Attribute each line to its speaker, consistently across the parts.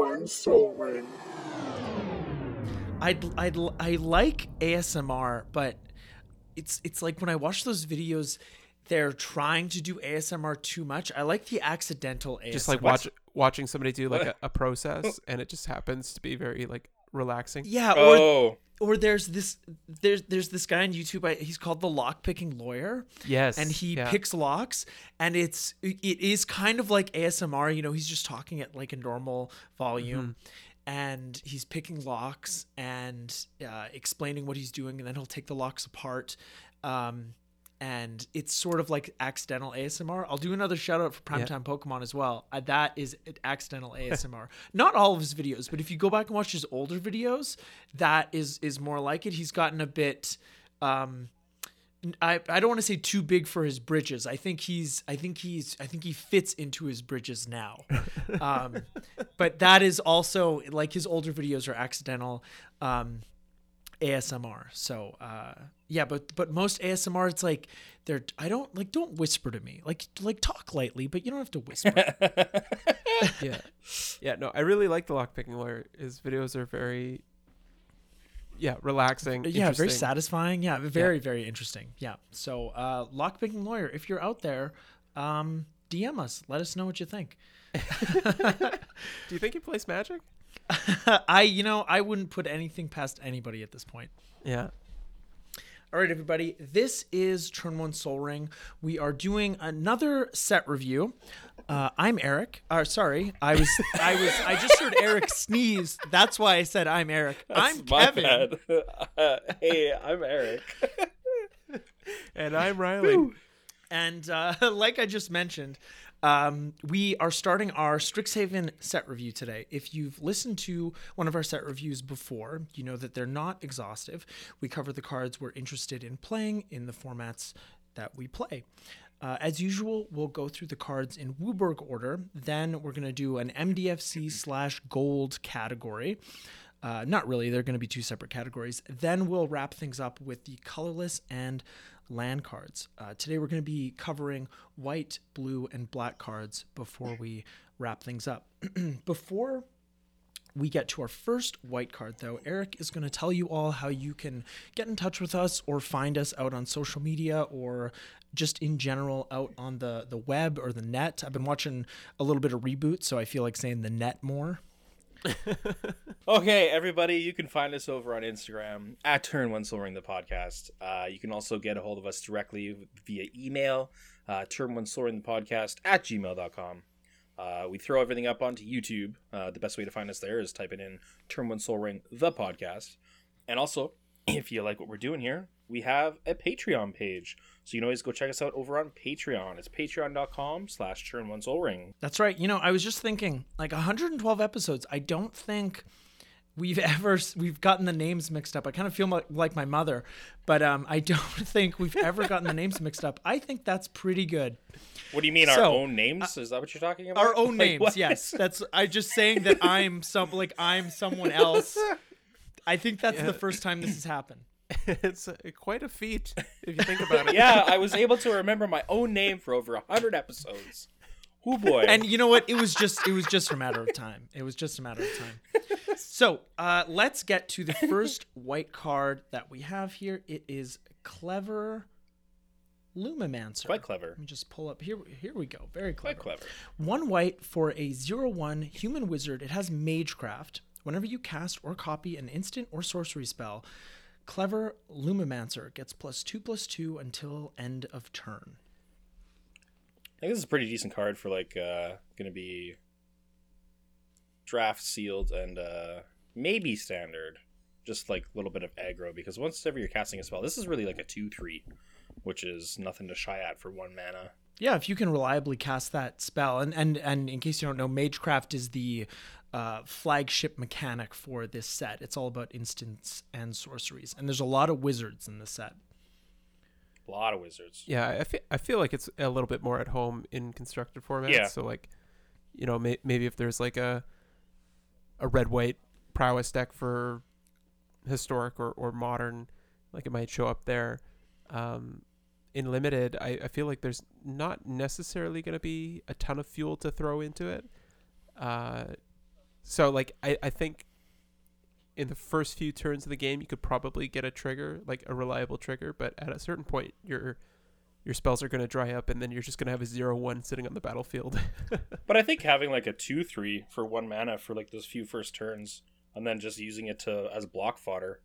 Speaker 1: one soul ring.
Speaker 2: I'd, I'd, I like ASMR, but it's it's like when I watch those videos, they're trying to do ASMR too much. I like the accidental ASMR.
Speaker 3: Just like watch watching somebody do like a, a process, and it just happens to be very like relaxing.
Speaker 2: Yeah, or
Speaker 4: Oh,
Speaker 2: or there's this there's there's this guy on YouTube. I, he's called the lock picking lawyer.
Speaker 3: Yes,
Speaker 2: and he
Speaker 3: yeah.
Speaker 2: picks locks and it's it is kind of like ASMR you know he's just talking at like a normal volume
Speaker 3: Mm-hmm.
Speaker 2: and he's picking locks and uh, explaining what he's doing and then he'll take the locks apart um, and it's sort of like accidental ASMR. I'll do another shout out for Primetime Pokemon as well. Uh, that is accidental ASMR. Not all of his videos, but if you go back and watch his older videos, that is is more like it. He's gotten a bit um, I, I don't want to say too big for his bridges. I think he's I think he's I think he fits into his bridges now. Um, but that is also like his older videos are accidental um, ASMR. So uh, yeah, but but most ASMR it's like they're I don't like don't whisper to me. Like like talk lightly, but you don't have to whisper.
Speaker 3: yeah, yeah. No, I really like the lockpicking lawyer. His videos are very, yeah, relaxing.
Speaker 2: yeah, very satisfying. Yeah, very very interesting. Yeah. So uh, lockpicking lawyer, if you're out there, um, DM us. Let us know what you think.
Speaker 3: Do you think he plays Magic?
Speaker 2: I, you know, I wouldn't put anything past anybody at this point.
Speaker 3: Yeah.
Speaker 2: All right, everybody. This is Turn One Soul Ring. We are doing another set review. Uh, I'm Eric. Uh, sorry, I was, I was, I just heard Eric sneeze. That's why I said I'm Eric. I'm
Speaker 4: my
Speaker 2: Kevin.
Speaker 4: Uh, hey, I'm Eric.
Speaker 3: And I'm Riley.
Speaker 2: And uh, like I just mentioned, um, we are starting our Strixhaven set review today. If you've listened to one of our set reviews before, you know that they're not exhaustive. We cover the cards we're interested in playing in the formats that we play. Uh, as usual, we'll go through the cards in WUBRG order. Then we're going to do an MDFC slash gold category. Uh, not really, they're going to be two separate categories. Then we'll wrap things up with the colorless and land cards. Uh, today we're going to be covering white, blue, and black cards before we wrap things up. before we get to our first white card, though, Eric is going to tell you all how you can get in touch with us or find us out on social media or just in general out on the, the web or the net. I've been watching a little bit of reboot, so I feel like saying the net more.
Speaker 4: Okay, everybody, you can find us over on Instagram at Turn One Soul the podcast. Uh, you can also get a hold of us directly via email, uh, Turn One Soul the podcast at gmail.com. Uh, we throw everything up onto YouTube. Uh, the best way to find us there is type it in Turn One Soul the podcast. And also, if you like what we're doing here, we have a Patreon page. So you can always go check us out over on Patreon. It's patreon.com slash Turn One Soul Ring.
Speaker 2: That's right. You know, I was just thinking, like 112 episodes. I don't think we've ever we've gotten the names mixed up. I kind of feel like, like my mother, but um, I don't think we've ever gotten the names mixed up. I think that's pretty good.
Speaker 4: What do you mean, our own names? Is that what you're talking about?
Speaker 2: Our own
Speaker 4: Like,
Speaker 2: names,
Speaker 4: what?
Speaker 2: yes. That's I just saying that I'm some like I'm someone else. I think that's the first time this has happened.
Speaker 3: it's uh, quite a feat if you think about it.
Speaker 4: yeah, I was able to remember my own name for over a hundred episodes. Oh boy!
Speaker 2: And you know what? It was just it was just a matter of time. It was just a matter of time. So uh, let's get to the first white card that we have here. It is clever Lumimancer.
Speaker 4: quite clever.
Speaker 2: Let me just pull up here. Here we go. Very clever.
Speaker 4: Quite clever.
Speaker 2: One white for a zero one human wizard. It has Magecraft. Whenever you cast or copy an instant or sorcery spell, Clever Lumimancer gets plus two plus two until end of turn.
Speaker 4: I think this is a pretty decent card for like uh gonna be draft sealed and uh maybe standard. Just like a little bit of aggro because once ever you're casting a spell, this is really like a two three, which is nothing to shy at for one mana.
Speaker 2: Yeah, if you can reliably cast that spell, and and and in case you don't know, Magecraft is the uh, flagship mechanic for this set. It's all about instants and sorceries, and there's a lot of wizards in the set.
Speaker 4: A lot of wizards.
Speaker 3: Yeah, I feel, I feel like it's a little bit more at home in constructed formats.
Speaker 4: Yeah.
Speaker 3: So like, you know, may, maybe if there's like a a red white prowess deck for historic or, or modern, like it might show up there. Um, in limited, I, I feel like there's not necessarily going to be a ton of fuel to throw into it. Uh, So like I, I think in the first few turns of the game you could probably get a trigger, like a reliable trigger, but at a certain point your your spells are going to dry up and then you're just going to have a 0-1 sitting on the battlefield.
Speaker 4: But I think having like a two three for one mana for like those few first turns, and then just using it to as block fodder,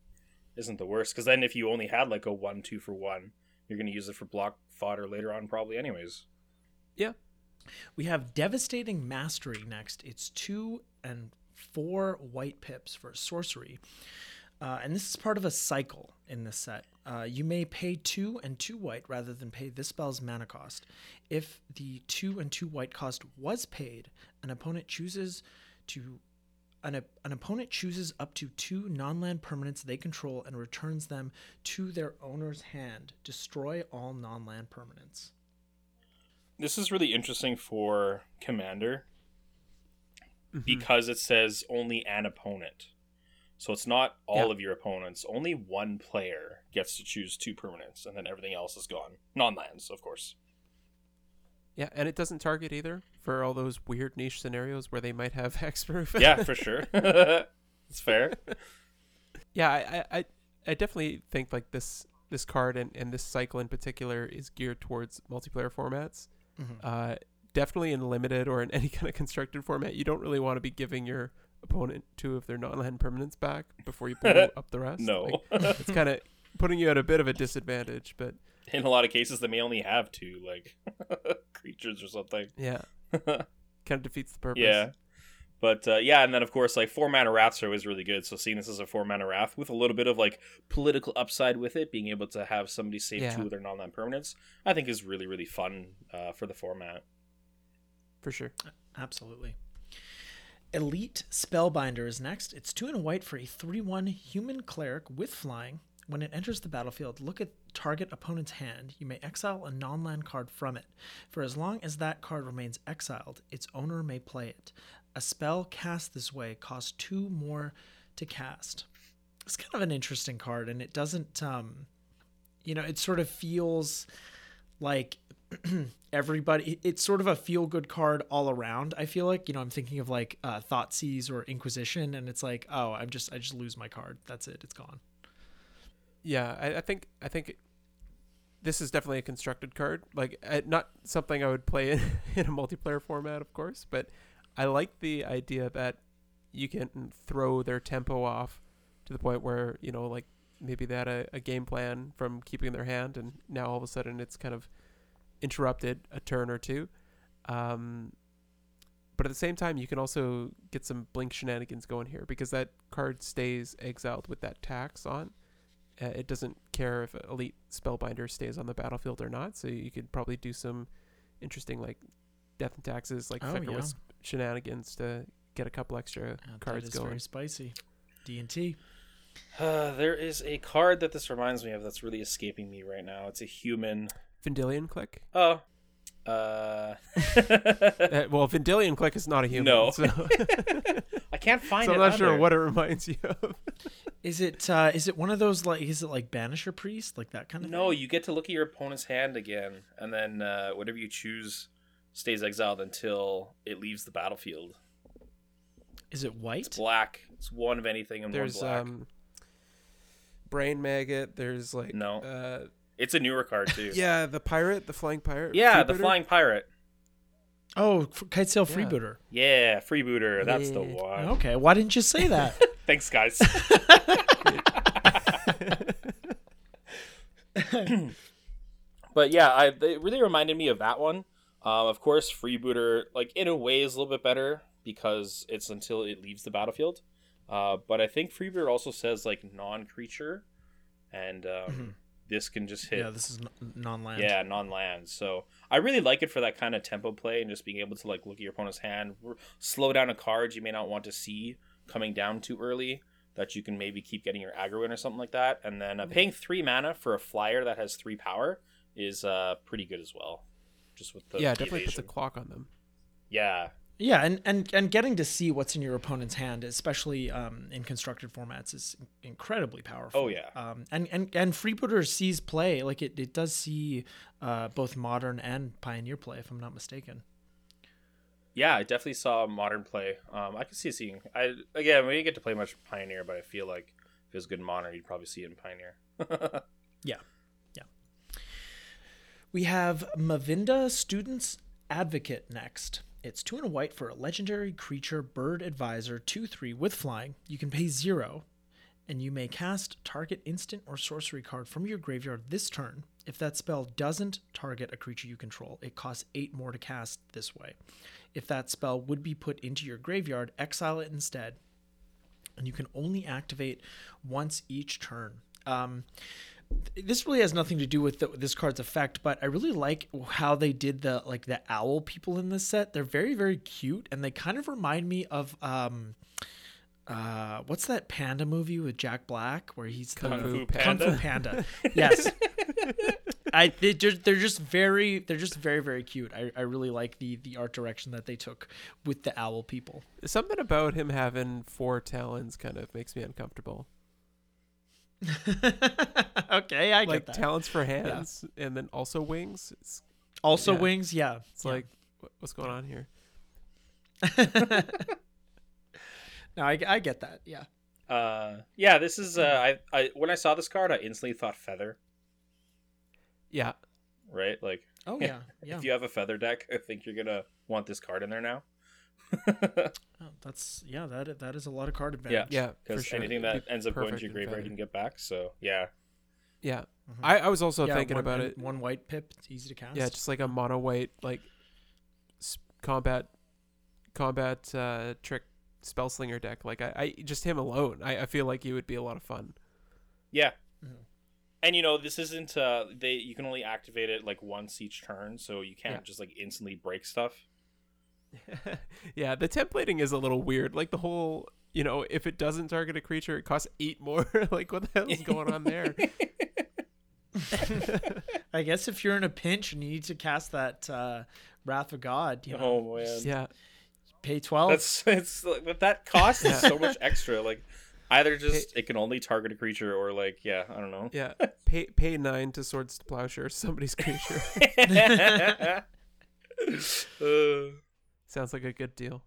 Speaker 4: isn't the worst. Because then if you only had like a one two for one, you're gonna use it for block fodder later on probably anyways.
Speaker 2: We have Devastating Mastery next. It's two and four white pips for sorcery. Uh, and this is part of a cycle in this set. Uh, you may pay two and two white rather than pay this spell's mana cost. If the two and two white cost was paid, an opponent chooses to an, an opponent chooses up to two non-land permanents they control and returns them to their owner's hand. Destroy all non-land permanents.
Speaker 4: This is really interesting for commander
Speaker 3: Mm-hmm.
Speaker 4: because it says only an opponent. So it's not all
Speaker 3: Yeah.
Speaker 4: of your opponents. Only one player gets to choose two permanents, and then everything else is gone. Non lands, of course.
Speaker 3: yeah, and it doesn't target either for all those weird niche scenarios where they might have hexproof.
Speaker 4: Yeah, for sure. it's fair.
Speaker 3: yeah, I, I, I- I definitely think like this this card and, and this cycle in particular is geared towards multiplayer formats.
Speaker 2: Mhm.
Speaker 3: Uh, definitely in limited or in any kind of constructed format, you don't really want to be giving your opponent two of their non-land permanents back before you pull up the rest.
Speaker 4: No.
Speaker 3: Like, it's kind of putting you at a bit of a disadvantage, but
Speaker 4: In a lot of cases, they may only have two, like, creatures or something.
Speaker 3: yeah, kind of defeats the purpose.
Speaker 4: Yeah. But uh, yeah, and then of course, like four mana wraths are always really good. So seeing this as a four mana wrath with a little bit of like political upside with it, being able to have somebody save
Speaker 3: Yeah.
Speaker 4: two of their non-land permanents, I think is really really fun uh, for the format.
Speaker 3: for sure.
Speaker 2: Absolutely. Elite Spellbinder is next. It's two and a white for a 3 1 human cleric with flying. When it enters the battlefield, look at target opponent's hand. You may exile a non land card from it. For as long as that card remains exiled, its owner may play it. A spell cast this way costs two more to cast. It's kind of an interesting card, and it doesn't, um, you know, it sort of feels like everybody it's sort of a feel good card all around i feel like you know i'm thinking of like uh thoughtseize or inquisition and it's like oh i'm just i just lose my card that's it it's gone
Speaker 3: Yeah, I, I think I think this is definitely a constructed card. Like, not something I would play in, in a multiplayer format, of course, but I like the idea that you can throw their tempo off to the point where you know, like maybe they had a, a game plan from keeping their hand, and now all of a sudden it's kind of interrupted a turn or two. Um, but at the same time, you can also get some blink shenanigans going here because that card stays exiled with that tax on. Uh, it doesn't care if elite spellbinder stays on the battlefield or not, so you could probably do some interesting like death and taxes, like
Speaker 2: Oh, yeah.
Speaker 3: Wisp shenanigans to get a couple extra
Speaker 2: Uh,
Speaker 3: cards
Speaker 2: that is
Speaker 3: going.
Speaker 2: very spicy d&t
Speaker 4: Uh, there is a card that this reminds me of that's really escaping me right now. It's a human.
Speaker 3: Vendilion Clique.
Speaker 4: Oh. Uh,
Speaker 3: Uh, well, Vendilion Clique is not a human.
Speaker 4: No.
Speaker 3: so,
Speaker 4: I can't find
Speaker 3: so
Speaker 4: it.
Speaker 3: I'm not sure what it reminds you of.
Speaker 2: is it uh is it one of those like is it like banisher priest like that kind of
Speaker 4: No,
Speaker 2: thing?
Speaker 4: you get to look at your opponent's hand again, and then uh, whatever you choose stays exiled until it leaves the battlefield.
Speaker 2: is it white
Speaker 4: It's black. It's one of anything and
Speaker 3: There's
Speaker 4: one black.
Speaker 3: um, Brain Maggot. There's like
Speaker 4: No.
Speaker 3: Uh,
Speaker 4: it's a newer card too.
Speaker 3: yeah, the pirate, the flying pirate.
Speaker 4: Yeah, the flying pirate.
Speaker 2: oh f- kitesail
Speaker 3: Yeah.
Speaker 2: freebooter
Speaker 4: Yeah, freebooter. That's the one.
Speaker 2: okay why didn't you say that
Speaker 4: Thanks, guys. but yeah, I it really reminded me of that one. Um, of course, freebooter, like in a way, is a little bit better because it's until it leaves the battlefield. Uh, but I think freebooter also says like non-creature, and um,
Speaker 2: Mhm.
Speaker 4: this can just hit
Speaker 2: yeah this is non-land
Speaker 4: yeah, non-land. So I really like it for that kind of tempo play and just being able to like look at your opponent's hand, r- slow down a card you may not want to see coming down too early that you can maybe keep getting your aggro in or something like that. And then uh, paying three mana for a flyer that has three power is uh pretty good as well. Just with the
Speaker 3: yeah,
Speaker 4: the
Speaker 3: definitely puts a
Speaker 4: evasion.
Speaker 3: clock on them.
Speaker 4: yeah.
Speaker 2: Yeah, and, and and getting to see what's in your opponent's hand, especially um, in constructed formats, is incredibly powerful.
Speaker 4: Oh, yeah.
Speaker 2: Um, and and and Freebooter sees play like it, it does see uh, both modern and pioneer play, if I'm not mistaken.
Speaker 4: Yeah, I definitely saw modern play. Um, I could see seeing. I again, we didn't get to play much Pioneer, but I feel like if it was good modern, you'd probably see it in Pioneer.
Speaker 2: We have Mavinda Students Advocate next. It's two and a white for a legendary creature bird advisor 2 3 with flying. You can pay zero, and you may cast target instant or sorcery card from your graveyard this turn. If that spell doesn't target a creature you control, it costs 8 more to cast this way. If that spell would be put into your graveyard, exile it instead, and you can only activate once each turn. Um, this really has nothing to do with the, this card's effect, but I really like how they did the like the owl people in this set. They're very very cute, and they kind of remind me of um, uh, what's that panda movie with Jack Black where he's
Speaker 3: Kung
Speaker 2: the
Speaker 3: Fu
Speaker 2: Kung Fu
Speaker 4: Panda.
Speaker 2: Panda. Yes. I they just, they're just very they're just very very cute. I, I really like the the art direction that they took with the owl people.
Speaker 3: Something about him having four talons kind of makes me uncomfortable.
Speaker 2: okay, I
Speaker 3: like
Speaker 2: get that.
Speaker 3: Like talons for hands and then also wings. It's
Speaker 2: also
Speaker 3: yeah.
Speaker 2: wings, yeah.
Speaker 3: it's
Speaker 2: Yeah.
Speaker 3: like what's going on here?
Speaker 2: no, I, I get that. Yeah.
Speaker 4: uh, yeah, this is. Uh, I, I when I saw this card, I instantly thought feather.
Speaker 3: Yeah,
Speaker 4: Right, like
Speaker 2: Oh yeah, yeah.
Speaker 4: if you have a feather deck, I think you're gonna want this card in there now.
Speaker 2: Oh, that's yeah. That that is a lot of card advantage.
Speaker 3: yeah, for
Speaker 4: Because
Speaker 3: sure.
Speaker 4: anything that
Speaker 3: be
Speaker 4: ends up going to your
Speaker 3: in
Speaker 4: graveyard, you can get back. So yeah,
Speaker 3: Yeah,
Speaker 2: Mhm.
Speaker 3: I, I was also
Speaker 2: Yeah,
Speaker 3: thinking
Speaker 2: one-
Speaker 3: about it.
Speaker 2: One white pip, it's easy to cast.
Speaker 3: Yeah, just like a mono white like combat combat uh, trick spell slinger deck. Like I, I just him alone. I, I feel like he would be a lot of fun.
Speaker 4: yeah.
Speaker 2: Mhm.
Speaker 4: And you know this isn't. Uh, they you can only activate it like once each turn, so you can't
Speaker 3: Yeah.
Speaker 4: just like instantly break stuff.
Speaker 3: yeah, the templating is a little weird. Like the whole, you know, if it doesn't target a creature, it costs eight more. like what the hell is going on there?
Speaker 2: I guess if you're in a pinch and you need to cast that uh, Wrath of God, you know,
Speaker 4: oh man,
Speaker 3: yeah,
Speaker 2: pay twelve.
Speaker 4: That's it's like but that cost is so much extra. Like either just it can only target a creature or like yeah, I don't know.
Speaker 3: yeah. Pay pay nine to swords to plowshare somebody's creature.
Speaker 4: Uh,
Speaker 3: Sounds like a good deal.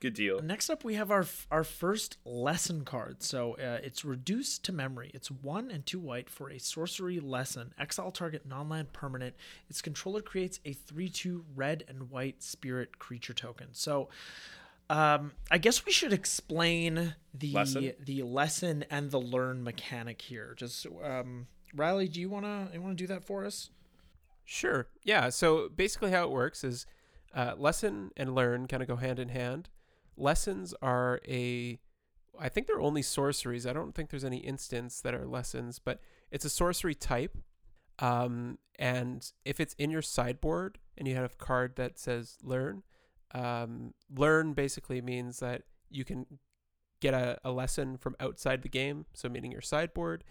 Speaker 4: good deal.
Speaker 2: Next up, we have our our first lesson card. So uh, it's reduced to memory. It's one and two white for a sorcery lesson. Exile target non-land permanent. Its controller creates a three-two red and white spirit creature token. So. Um, I guess we should explain the
Speaker 4: Lesson?
Speaker 2: the lesson and the learn mechanic here. Just um, Riley, do you wanna you wanna do that for us?
Speaker 3: Sure. Yeah. So basically, how it works is uh, lesson and learn kind of go hand in hand. Lessons are a, I think they're only sorceries. I don't think there's any instants that are lessons, but it's a sorcery type. Um, and if it's in your sideboard and you have a card that says learn, um, learn basically means that you can get a, a lesson from outside the game. So meaning your sideboard,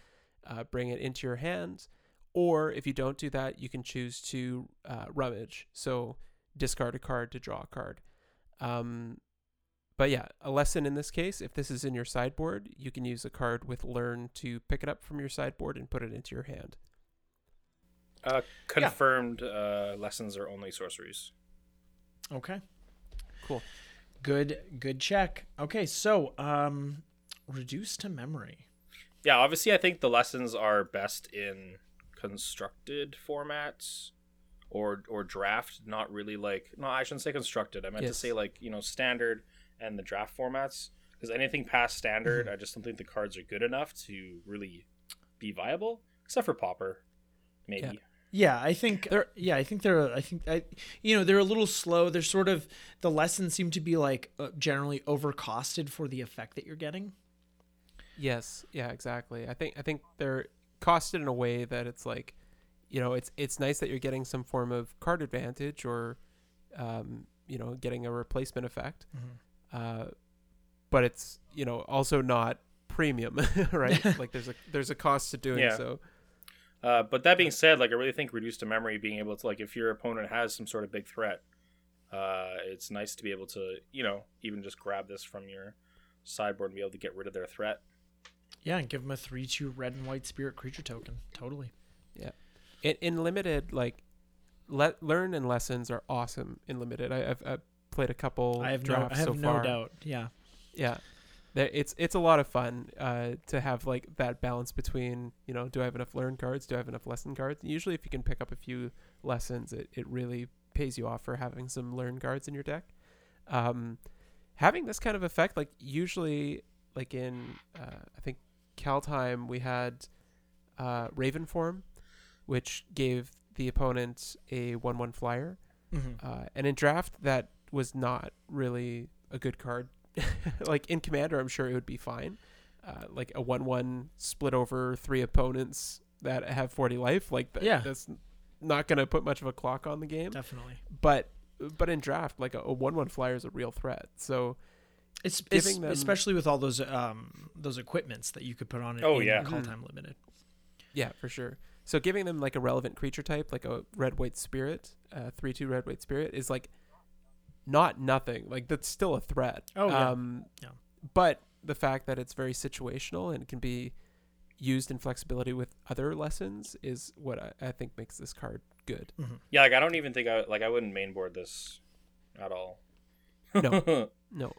Speaker 3: uh, bring it into your hand. Or if you don't do that, you can choose to uh, rummage. So discard a card to draw a card. Um, but yeah, a lesson in this case, if this is in your sideboard, you can use a card with learn to pick it up from your sideboard and put it into your hand.
Speaker 4: Uh, confirmed uh, lessons are only sorceries.
Speaker 2: Okay.
Speaker 3: Cool.
Speaker 2: Good good check. Okay, so um, reduce to memory.
Speaker 4: Yeah, obviously, I think the lessons are best in constructed formats or or draft. Not really like no, I shouldn't say constructed. I meant
Speaker 3: Yes.
Speaker 4: to say like you know standard and the draft formats. Because anything past standard, I just don't think the cards are good enough to really be viable. Except for Popper, maybe.
Speaker 2: Yeah, I think they're. Yeah, I think they're. I think I. You know, they're a little slow. They're sort of the lessons seem to be like uh, generally overcosted for the effect that you're getting.
Speaker 3: Yes, yeah, exactly. I think I think they're costed in a way that it's like, you know, it's it's nice that you're getting some form of card advantage or, um, you know, getting a replacement effect. Uh, but it's you know also not premium, right? like there's a there's a cost to doing
Speaker 4: Yeah.
Speaker 3: so.
Speaker 4: Uh, but that being said, like I really think reduced to memory, being able to like if your opponent has some sort of big threat, uh, it's nice to be able to you know even just grab this from your sideboard and be able to get rid of their threat.
Speaker 2: Yeah, and give them a three-two red and white spirit creature token. Totally.
Speaker 3: In, in limited, like, let learn and lessons are awesome in limited. I, I've, I've played a couple
Speaker 2: I have no,
Speaker 3: drafts
Speaker 2: I have
Speaker 3: so
Speaker 2: no
Speaker 3: far.
Speaker 2: doubt. Yeah.
Speaker 3: Yeah, There- it's it's a lot of fun uh, to have like that balance between you know do I have enough learn cards, do I have enough lesson cards? Usually, if you can pick up a few lessons, it it really pays you off for having some learn cards in your deck. Um, having this kind of effect, like usually, like in uh, I think Kaldheim, we had uh, Raven form, which gave the opponent a one-one flyer.
Speaker 2: Mm-hmm.
Speaker 3: Uh, and in draft, that was not really a good card. like in commander, I'm sure it would be fine. Uh, like a one-one split over three opponents that have 40 life. Like th-
Speaker 2: Yeah.
Speaker 3: that's not gonna put much of a clock on the game.
Speaker 2: Definitely.
Speaker 3: But but in draft, like a, a one-one flyer is a real threat. So
Speaker 2: It's, it's
Speaker 3: them-
Speaker 2: especially with all those um those equipments that you could put on it.
Speaker 4: Oh,
Speaker 2: in
Speaker 4: yeah.
Speaker 2: Call
Speaker 3: Mhm.
Speaker 2: time limited.
Speaker 3: yeah, for sure. So giving them like a relevant creature type, like a red white spirit, uh, three two red white spirit, is like not nothing. Like that's still a threat.
Speaker 2: Oh, yeah.
Speaker 3: Um,
Speaker 2: Yeah.
Speaker 3: But the fact that it's very situational and can be used in flexibility with other lessons is what I, I think makes this card good.
Speaker 4: Yeah, like I don't even think I like I wouldn't mainboard this at all.
Speaker 3: No. No.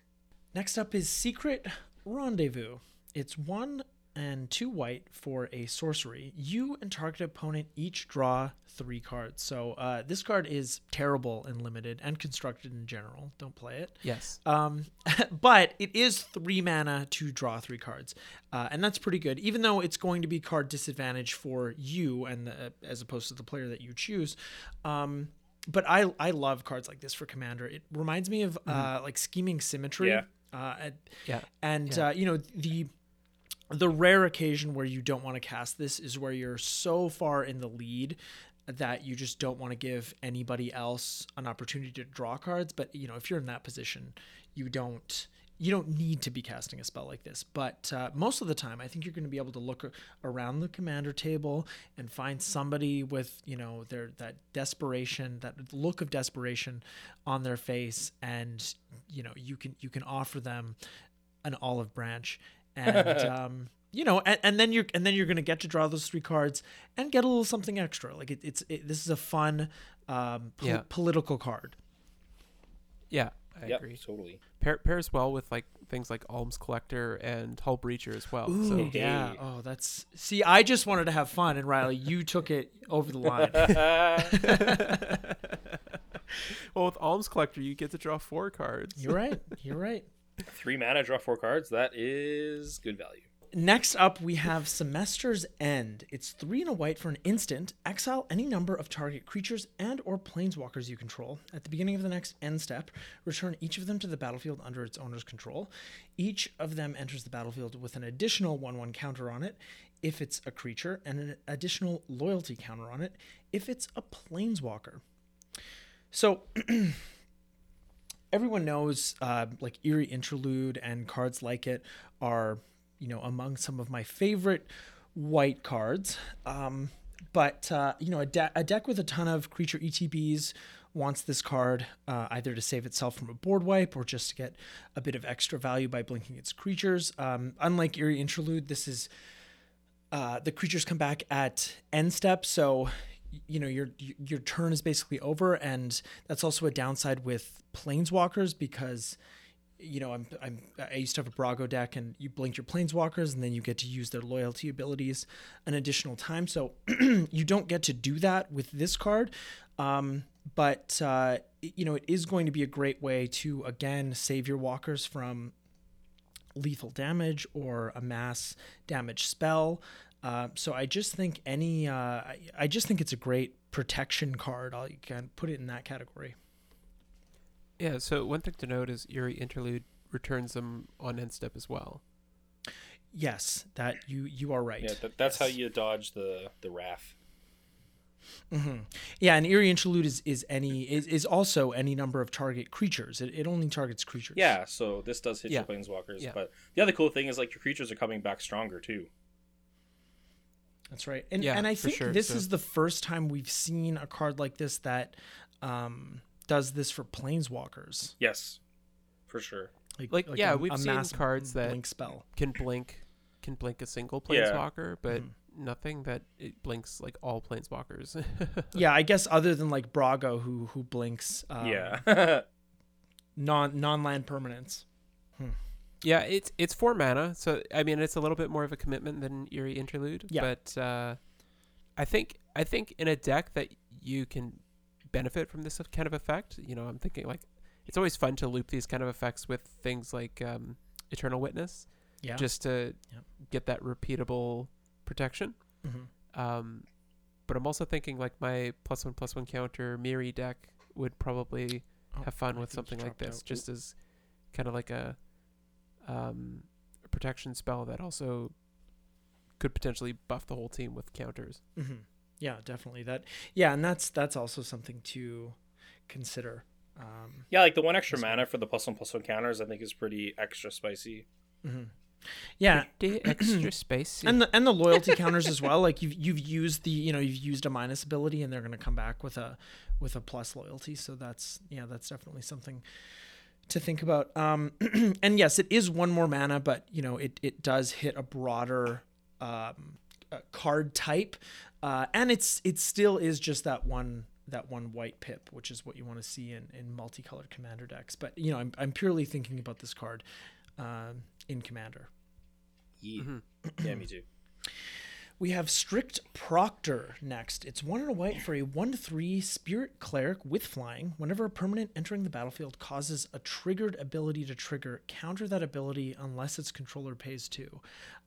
Speaker 2: Next up is Secret Rendezvous. It's one and two white for a sorcery. You and target opponent each draw three cards. So uh, this card is terrible in limited and constructed in general. Don't play it.
Speaker 3: Yes.
Speaker 2: Um, but it is three mana to draw three cards, uh, and that's pretty good. Even though it's going to be card disadvantage for you and the, as opposed to the player that you choose. Um, but I I love cards like this for commander. It reminds me of uh, like scheming symmetry.
Speaker 4: Yeah.
Speaker 2: Uh, and-
Speaker 3: Yeah.
Speaker 2: and
Speaker 3: Yeah.
Speaker 2: uh, you know the the rare occasion where you don't want to cast this is where you're so far in the lead that you just don't want to give anybody else an opportunity to draw cards but you know if you're in that position you don't you don't need to be casting a spell like this. But uh, most of the time i think you're going to be able to look around the commander table and find somebody with you know their that desperation that look of desperation on their face and you know you can you can offer them an olive branch and um you know and, and then you're and then you're gonna get to draw those three cards and get a little something extra like it, it's it, this is a fun um pol-
Speaker 3: Yeah.
Speaker 2: political card
Speaker 3: Yeah. I
Speaker 4: yep,
Speaker 3: agree.
Speaker 4: totally.
Speaker 3: Pair, pairs well with like things like Alms Collector and Hull Breacher as well.
Speaker 2: Ooh,
Speaker 3: So
Speaker 2: yeah oh that's see i just wanted to have fun and riley you took it over the line
Speaker 3: well, with Alms Collector, you get to draw four cards.
Speaker 2: you're right you're right
Speaker 4: Three mana, draw four cards. That is good value.
Speaker 2: Next up, we have Semester's End. It's three and a white for an instant. Exile any number of target creatures and or planeswalkers you control. At the beginning of the next end step, return each of them to the battlefield under its owner's control. Each of them enters the battlefield with an additional 1-1 counter on it if it's a creature, and an additional loyalty counter on it if it's a planeswalker. So everyone knows uh, like eerie interlude and cards like it are you know among some of my favorite white cards. Um, but uh, you know a, de- a deck with a ton of creature etbs wants this card uh, either to save itself from a board wipe or just to get a bit of extra value by blinking its creatures. Um, unlike eerie interlude this is uh, the creatures come back at end step. So you know your your turn is basically over. And that's also a downside with planeswalkers because you know I'm, I'm i used to have a brago deck and you blink your planeswalkers and then you get to use their loyalty abilities an additional time. So you don't get to do that with this card. Um, but uh, you know it is going to be a great way to again save your walkers from lethal damage or a mass damage spell. Uh, so I just think any, uh, I, I just think it's a great protection card. I'll you can put it in that category.
Speaker 3: Yeah, so one thing to note is Eerie Interlude returns them on end step as well.
Speaker 2: Yes, that you you are right.
Speaker 4: Yeah, that, that's how you dodge the the wrath.
Speaker 2: hmm Yeah, and eerie interlude is is any is, is also any number of target creatures. It, it only targets creatures.
Speaker 4: Yeah, so this does hit
Speaker 3: Yeah.
Speaker 4: your planeswalkers,
Speaker 3: Yeah.
Speaker 4: but the other cool thing is like your creatures are coming back stronger too.
Speaker 2: That's right. And
Speaker 3: Yeah,
Speaker 2: and I think
Speaker 3: sure,
Speaker 2: this
Speaker 3: so-
Speaker 2: is the first time we've seen a card like this that um, does this for planeswalkers.
Speaker 4: Yes, for sure.
Speaker 3: Like, yeah,
Speaker 2: a-
Speaker 3: we've
Speaker 2: a
Speaker 3: seen cards that-
Speaker 2: blink spell.
Speaker 3: Can blink can blink a single
Speaker 4: Yeah.
Speaker 3: planeswalker, but
Speaker 2: Mhm.
Speaker 3: nothing that it blinks like all planeswalkers.
Speaker 2: yeah, I guess other than like Brago who who blinks. Um,
Speaker 4: yeah,
Speaker 2: non non land permanents.
Speaker 3: Yeah, it's it's four mana, so I mean it's a little bit more of a commitment than Eerie Interlude.
Speaker 2: Yeah.
Speaker 3: But uh, I think I think in a deck that you can benefit from this kind of effect. You know, I'm thinking like it's always fun to loop these kind of effects with things like um, Eternal Witness,
Speaker 2: Yeah.
Speaker 3: just to
Speaker 2: Yep.
Speaker 3: get that repeatable protection.
Speaker 2: Mhm.
Speaker 3: Um, but I'm also thinking like my plus one plus one counter Miri deck would probably
Speaker 2: Oh,
Speaker 3: have fun
Speaker 2: I
Speaker 3: with something like this,
Speaker 2: out.
Speaker 3: just as kind of like a um, a protection spell that also could potentially buff the whole team with counters.
Speaker 2: Mhm. Yeah, definitely that. Yeah, and that's that's also something to consider. Um,
Speaker 4: Yeah, like the one extra mana for the plus one plus one counters, I think is pretty extra spicy.
Speaker 2: mhm. Yeah,
Speaker 3: The extra space.
Speaker 2: and the and the loyalty counters as well. Like you've you've used the you know you've used a minus ability, and they're going to come back with a with a plus loyalty. So that's yeah, that's definitely something to think about. Um, and yes, it is one more mana, but you know it it does hit a broader um, uh, card type, uh, and it's it still is just that one that one white pip, which is what you want to see in in multicolored commander decks. But you know, I'm I'm purely thinking about this card um, in commander.
Speaker 4: Yeah,
Speaker 3: Mhm.
Speaker 4: yeah me too.
Speaker 2: We have Strict Proctor next. It's one and a white for a 1 to 3 Spirit Cleric with flying. Whenever a permanent entering the battlefield causes a triggered ability to trigger, counter that ability unless its controller pays 2.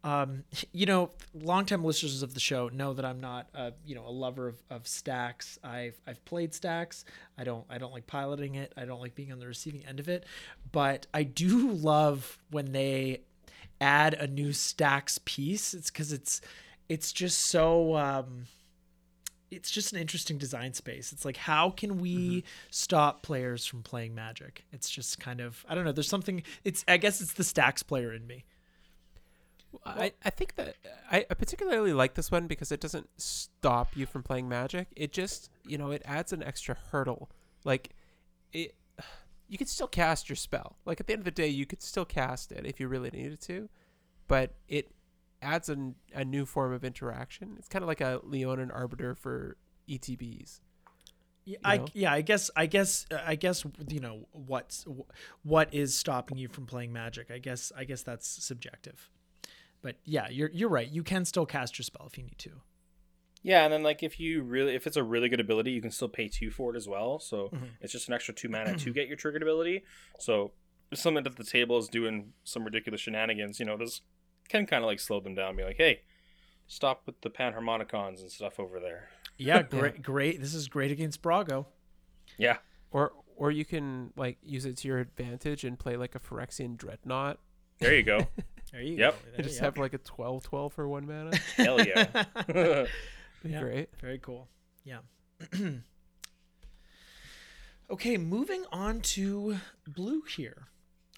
Speaker 2: Um, you know, longtime listeners of the show know that I'm not, a, you know, a lover of, of stacks. I've I've played stacks. I don't I don't like piloting it. I don't like being on the receiving end of it. But I do love when they add a new stacks piece. It's because it's it's just so um it's just an interesting design space it's like how can we stop players from playing magic it's just kind of i don't know there's something it's i guess it's the stacks player in me
Speaker 3: I, I think that I, I particularly like this one because it doesn't stop you from playing magic. It just you know it adds an extra hurdle. Like it, you could still cast your spell. Like at the end of the day, you could still cast it if you really needed to, but it adds an, a new form of interaction. It's kind of like a Leonin Arbiter for ETBs.
Speaker 2: yeah,
Speaker 3: You
Speaker 2: I yeah, I guess I guess I guess you know what's what is stopping you from playing magic. I guess I guess that's subjective. But yeah, you're you're right. You can still cast your spell if you need to.
Speaker 4: Yeah, and then like if you really if it's a really good ability, you can still pay two for it as well. So
Speaker 2: Mhm.
Speaker 4: it's just an extra two mana to get your triggered ability. So if someone at the table is doing some ridiculous shenanigans, you know, this can kind of like slow them down. Be like, hey, stop with the panharmonicons and stuff over there.
Speaker 2: Yeah, great great. This is great against Brago.
Speaker 4: Yeah,
Speaker 3: Or or you can like use it to your advantage and play like a Phyrexian Dreadnought
Speaker 4: there you go.
Speaker 2: There you
Speaker 4: Yep.
Speaker 2: go.
Speaker 3: and
Speaker 2: There,
Speaker 3: just
Speaker 2: yep.
Speaker 3: have like a 12-12 for one mana.
Speaker 4: Hell yeah.
Speaker 3: Be
Speaker 2: Yeah.
Speaker 3: Great.
Speaker 2: Very cool. Yeah. okay, moving on to blue here.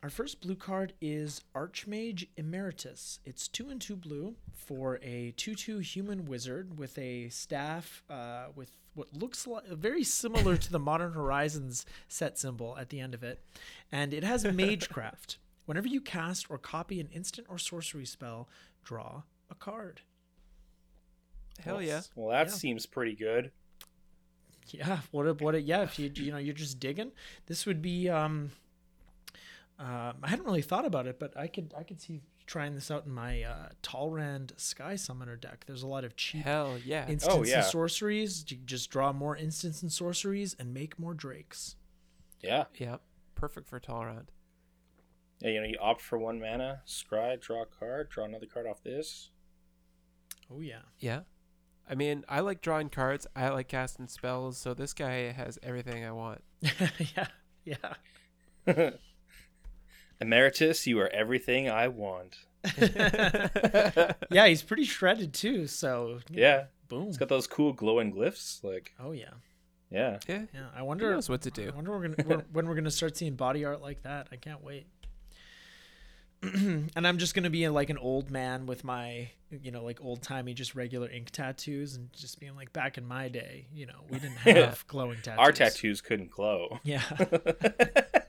Speaker 2: Our first blue card is Archmage Emeritus. It's two and two blue for a two-two human wizard with a staff uh, with what looks like very similar to the Modern Horizons set symbol at the end of it, and it has Magecraft. Whenever you cast or copy an instant or sorcery spell, draw a card.
Speaker 3: Hell yeah.
Speaker 4: Well, that
Speaker 2: Yeah.
Speaker 4: seems pretty good.
Speaker 2: Yeah, what a, what a, yeah, if you you know you're just digging, this would be um um I hadn't really thought about it, but I could I could see trying this out in my uh Talrand Sky Summoner deck. There's a lot of cheap
Speaker 3: Hell yeah.
Speaker 2: instants
Speaker 4: Oh, yeah.
Speaker 2: and sorceries. You just draw more instants and sorceries and make more drakes.
Speaker 4: Yeah.
Speaker 3: yeah. Perfect for Talrand.
Speaker 4: Yeah, you know, you opt for one mana, scry, draw a card, draw another card off this.
Speaker 2: Oh yeah.
Speaker 3: Yeah. I mean, I like drawing cards. I like casting spells. So this guy has everything I want.
Speaker 2: yeah. Yeah.
Speaker 4: Emeritus, you are everything I want.
Speaker 2: Yeah, he's pretty shredded too, so
Speaker 4: Yeah.
Speaker 2: boom.
Speaker 4: It's got those cool glowing glyphs. Like,
Speaker 2: Oh yeah.
Speaker 4: yeah.
Speaker 3: Yeah.
Speaker 2: Yeah. I
Speaker 3: Who
Speaker 2: wonder
Speaker 3: knows what to do?
Speaker 2: I wonder we're gonna, we're, when we're gonna start seeing body art like that. I can't wait. and I'm just gonna be like an old man with my, you know, like old timey, just regular ink tattoos, and just being like, back in my day, you know, we didn't have glowing tattoos.
Speaker 4: Our tattoos couldn't glow.
Speaker 2: Yeah.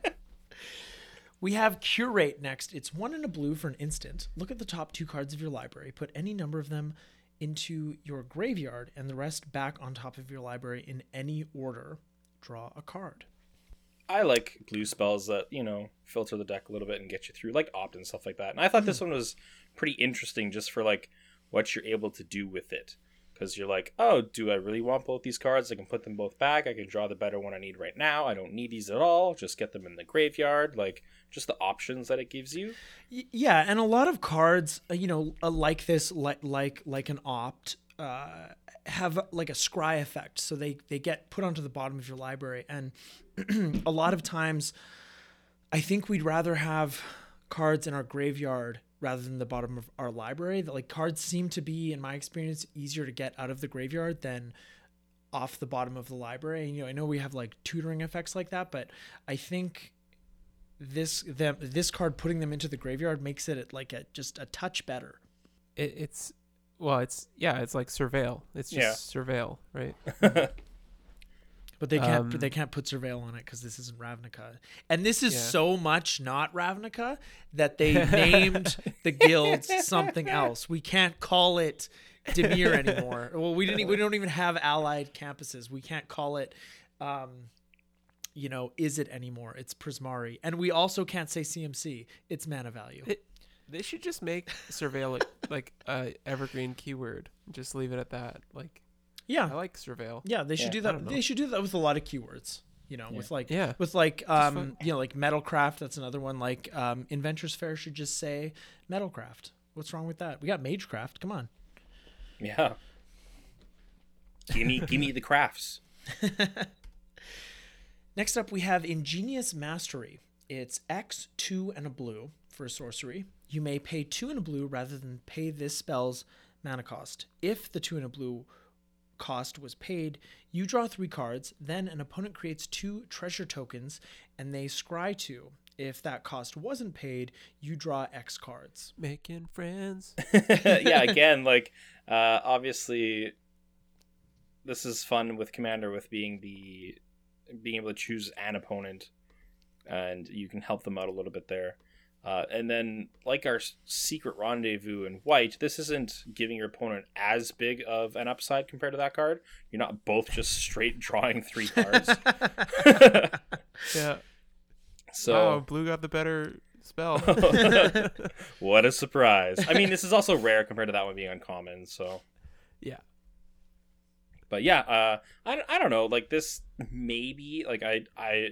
Speaker 2: we have curate next. It's one in a blue for an instant. Look at the top two cards of your library. Put any number of them into your graveyard, and the rest back on top of your library in any order. Draw a card.
Speaker 4: I like blue spells that you know filter the deck a little bit and get you through, like opt and stuff like that. And I thought this hmm. one was pretty interesting, just for like what you're able to do with it. Because you're like, oh, do I really want both these cards? I can put them both back. I can draw the better one I need right now. I don't need these at all. Just get them in the graveyard. Like just the options that it gives you.
Speaker 2: Yeah, and a lot of cards, uh, you know, uh, like this, like like like an opt, uh, have like a scry effect, so they they get put onto the bottom of your library, and a lot of times, I think we'd rather have cards in our graveyard rather than the bottom of our library. That like cards seem to be, in my experience, easier to get out of the graveyard than off the bottom of the library. And, you know, I know we have like tutoring effects like that, but I think this them this card putting them into the graveyard makes it like a just a touch better.
Speaker 3: It, it's well, it's yeah, it's like surveil. It's just surveil, right?
Speaker 2: But they can't
Speaker 3: Um,
Speaker 2: they can't put surveil on it because this isn't Ravnica, and this is
Speaker 3: Yeah.
Speaker 2: so much not Ravnica that they named the guilds something else. We can't call it Dimir anymore. Well, we didn't. We don't even have allied campuses. We can't call it. Um, you know, Izzet anymore? It's Prismari, and we also can't say CMC. It's mana value.
Speaker 3: It- They should just make surveil like, like a evergreen keyword. Just leave it at that. Like
Speaker 2: yeah,
Speaker 3: I like surveil.
Speaker 2: Yeah, they should
Speaker 4: Yeah,
Speaker 2: do that. They should do that with a lot of keywords. You know, with like
Speaker 3: Yeah.
Speaker 2: with like um you know like metalcraft. That's another one. Like um Inventors Fair should just say metalcraft. What's wrong with that? We got magecraft. Come on.
Speaker 4: Yeah. give me give me the crafts.
Speaker 2: Next up, we have Ingenious Mastery. It's X two and a blue for a sorcery. You may pay two and a blue rather than pay this spell's mana cost. If the two and a blue cost was paid, you draw three cards. Then an opponent creates two treasure tokens, and they scry two. If that cost wasn't paid, you draw X cards.
Speaker 3: Making friends.
Speaker 4: yeah, again, like uh obviously this is fun with commander with being the being able to choose an opponent and you can help them out a little bit there. Uh, and then, like our secret rendezvous in white, this isn't giving your opponent as big of an upside compared to that card. You're not both just straight drawing three cards.
Speaker 3: Yeah.
Speaker 4: so,
Speaker 3: oh, blue got the better spell.
Speaker 4: what a surprise! I mean, this is also rare compared to that one being uncommon. So,
Speaker 3: yeah.
Speaker 4: but yeah, uh, I, I don't know. Like this, maybe like I I,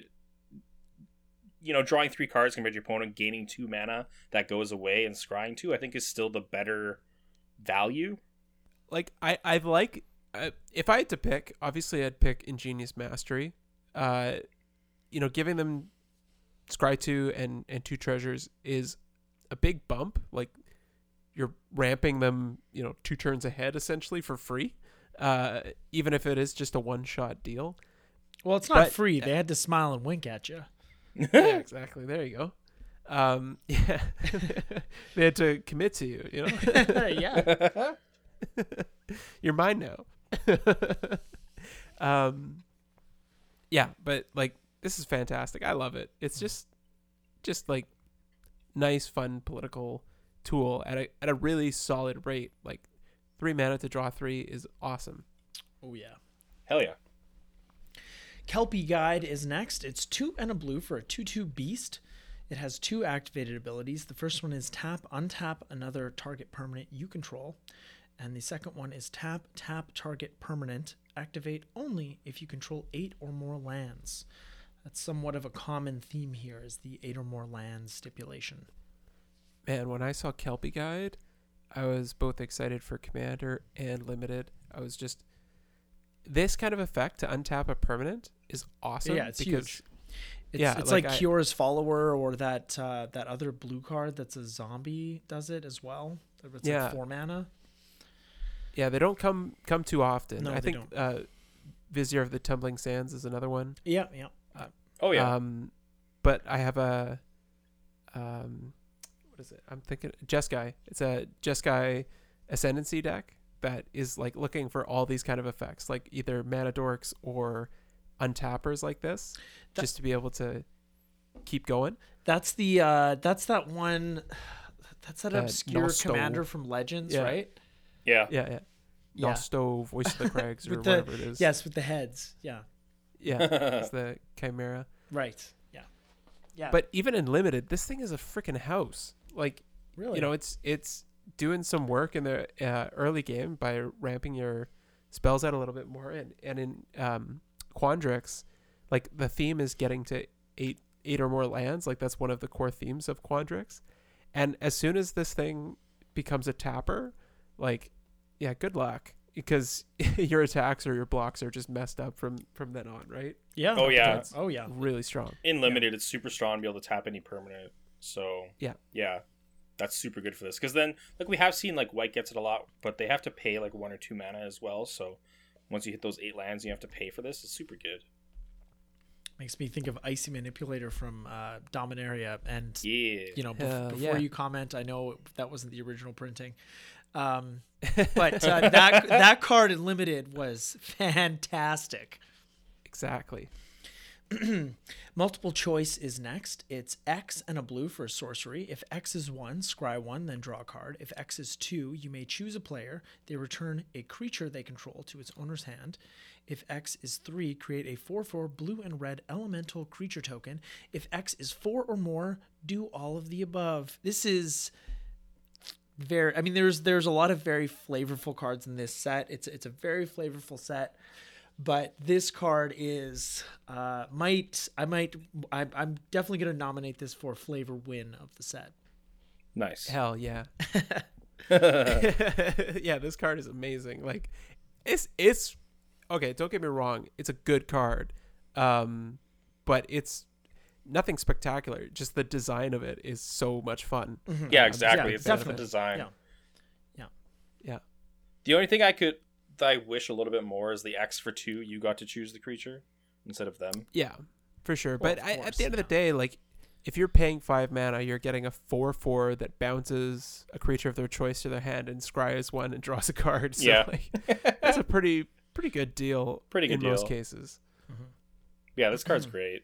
Speaker 4: you know, drawing three cards compared to your opponent, gaining two mana that goes away and scrying two, I think is still the better value.
Speaker 3: like I I like uh, if I had to pick, obviously I'd pick Ingenious Mastery. Uh, you know, giving them Scry two and and two treasures is a big bump. Like you're ramping them, you know, two turns ahead essentially for free. Uh, even if it is just a one shot deal.
Speaker 2: Well, it's not
Speaker 3: But-
Speaker 2: free. They had to smile and wink at you.
Speaker 3: Yeah, exactly. There you go. Um, yeah, they had to commit to you. You know.
Speaker 2: yeah.
Speaker 3: You're mine now. um, yeah, but like this is fantastic. I love it. It's just, just like nice, fun political tool at a at a really solid rate. Like three mana to draw three is awesome.
Speaker 2: Oh yeah.
Speaker 4: Hell yeah!
Speaker 2: Kelpie Guide is next. It's two and a blue for a 2 2 beast. It has two activated abilities. The first one is tap, untap another target permanent you control. And the second one is tap, tap target permanent, activate only if you control eight or more lands. That's somewhat of a common theme here, is the eight or more lands stipulation.
Speaker 3: Man, when I saw Kelpie Guide, I was both excited for Commander and Limited. I was just this kind of effect to untap a permanent is awesome.
Speaker 2: yeah, it's
Speaker 3: because
Speaker 2: huge. It's,
Speaker 3: yeah,
Speaker 2: it's
Speaker 3: like
Speaker 2: like,
Speaker 3: I-
Speaker 2: Kiora's follower or that uh, that other blue card that's a zombie does it as well. It's
Speaker 3: Yeah.
Speaker 2: like four mana.
Speaker 3: Yeah, they don't come come too often.
Speaker 2: No,
Speaker 3: I
Speaker 2: they
Speaker 3: think uh, Vizier of the Tumbling Sands is another one.
Speaker 2: Yeah, yeah.
Speaker 4: Oh yeah,
Speaker 3: Um, but I have a um, what is it? I'm thinking Jeskai. It's a Jeskai Ascendancy deck that is like looking for all these kind of effects, like either mana dorks or untappers like this,
Speaker 2: That-
Speaker 3: just to be able to keep going.
Speaker 2: That's the uh that's that one that's that
Speaker 3: Uh,
Speaker 2: obscure
Speaker 3: Nosto.
Speaker 2: commander from Legends,
Speaker 3: Yeah.
Speaker 2: right?
Speaker 4: yeah.
Speaker 3: Yeah, yeah.
Speaker 2: Yeah.
Speaker 3: Nosto, Voice of the Crags, or
Speaker 2: With the-
Speaker 3: whatever it is.
Speaker 2: Yes, with the heads. Yeah.
Speaker 3: Yeah, it's the Chimera.
Speaker 2: Right. Yeah. Yeah.
Speaker 3: But even in limited, this thing is a freaking house. Like
Speaker 2: really,
Speaker 3: you know, it's it's doing some work in the uh, early game by ramping your spells out a little bit more, and and in um, Quandrix, like the theme is getting to eight eight or more lands. Like that's one of the core themes of Quandrix, and as soon as this thing becomes a tapper, like yeah, good luck because your attacks or your blocks are just messed up from from then on, right?
Speaker 2: yeah.
Speaker 4: Oh, yeah.
Speaker 3: That's
Speaker 2: Oh yeah.
Speaker 3: really strong.
Speaker 4: In limited, it's super strong to be able to tap any permanent. So
Speaker 3: Yeah.
Speaker 4: yeah, that's super good for this. Because then, like we have seen, like white gets it a lot, but they have to pay like one or two mana as well. So once you hit those eight lands, you have to pay for this. It's super good.
Speaker 2: Makes me think of Icy Manipulator from uh, Dominaria, and
Speaker 4: Yeah.
Speaker 2: you know, bef-
Speaker 3: Hell
Speaker 2: before
Speaker 3: yeah.
Speaker 2: you comment, I know that wasn't the original printing, um, but uh, that that card in limited was fantastic.
Speaker 3: Exactly.
Speaker 2: Multiple choice is next. It's X and a blue for a sorcery. If X is one, scry one, then draw a card. If X is two, you may choose a player. They return a creature they control to its owner's hand. If X is three, create a 4 4 blue and red elemental creature token. If X is four or more, do all of the above. This is very I mean there's there's a lot of very flavorful cards in this set. It's it's a very flavorful set but this card is uh might i might I, i'm definitely going to nominate this for flavor win of the set
Speaker 4: Nice.
Speaker 3: Hell yeah. yeah, this card is amazing. Like it's it's okay, don't get me wrong, it's a good card. Um but it's nothing spectacular. Just the design of it is so much fun.
Speaker 4: Yeah,
Speaker 3: Um,
Speaker 4: exactly.
Speaker 2: yeah,
Speaker 4: it's different
Speaker 2: definitely.
Speaker 4: design.
Speaker 2: Yeah.
Speaker 3: Yeah. Yeah.
Speaker 4: The only thing I could, that I wish a little bit more is the X for two. You got to choose the creature instead of them.
Speaker 3: Yeah, for sure.
Speaker 2: Well,
Speaker 3: but
Speaker 2: of
Speaker 3: I, at the end of the day, like if you're paying five mana, you're getting a four four that bounces a creature of their choice to their hand and scries one and draws a card. So
Speaker 4: Yeah.
Speaker 3: like that's a pretty pretty good deal
Speaker 4: Pretty good
Speaker 3: in most
Speaker 4: deal.
Speaker 3: cases.
Speaker 4: Yeah, this card's
Speaker 2: Mm-hmm.
Speaker 4: great.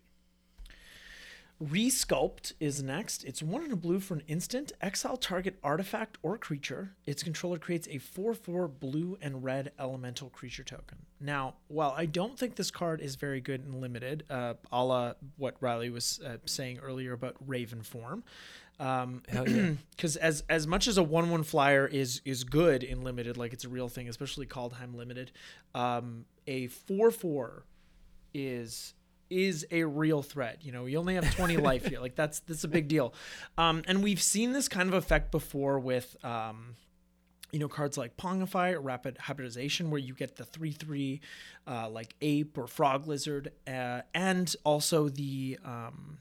Speaker 2: Resculpt is next. It's one in a blue for an instant. Exile target artifact or creature. Its controller creates a 4-4 blue and red elemental creature token. Now while i don't think this card is very good in limited uh a la what riley was uh, saying earlier about raven form um
Speaker 3: yeah.
Speaker 2: because as as much as a one one flyer is is good in limited, like it's a real thing, especially Kaldheim limited, um, a four four is is a real threat. You know, you only have twenty life here, like that's that's a big deal, um, and we've seen this kind of effect before with. Um, you know cards like Pongify or Rapid Hybridization, where you get the three three, uh, like ape or frog lizard, uh, and also the um,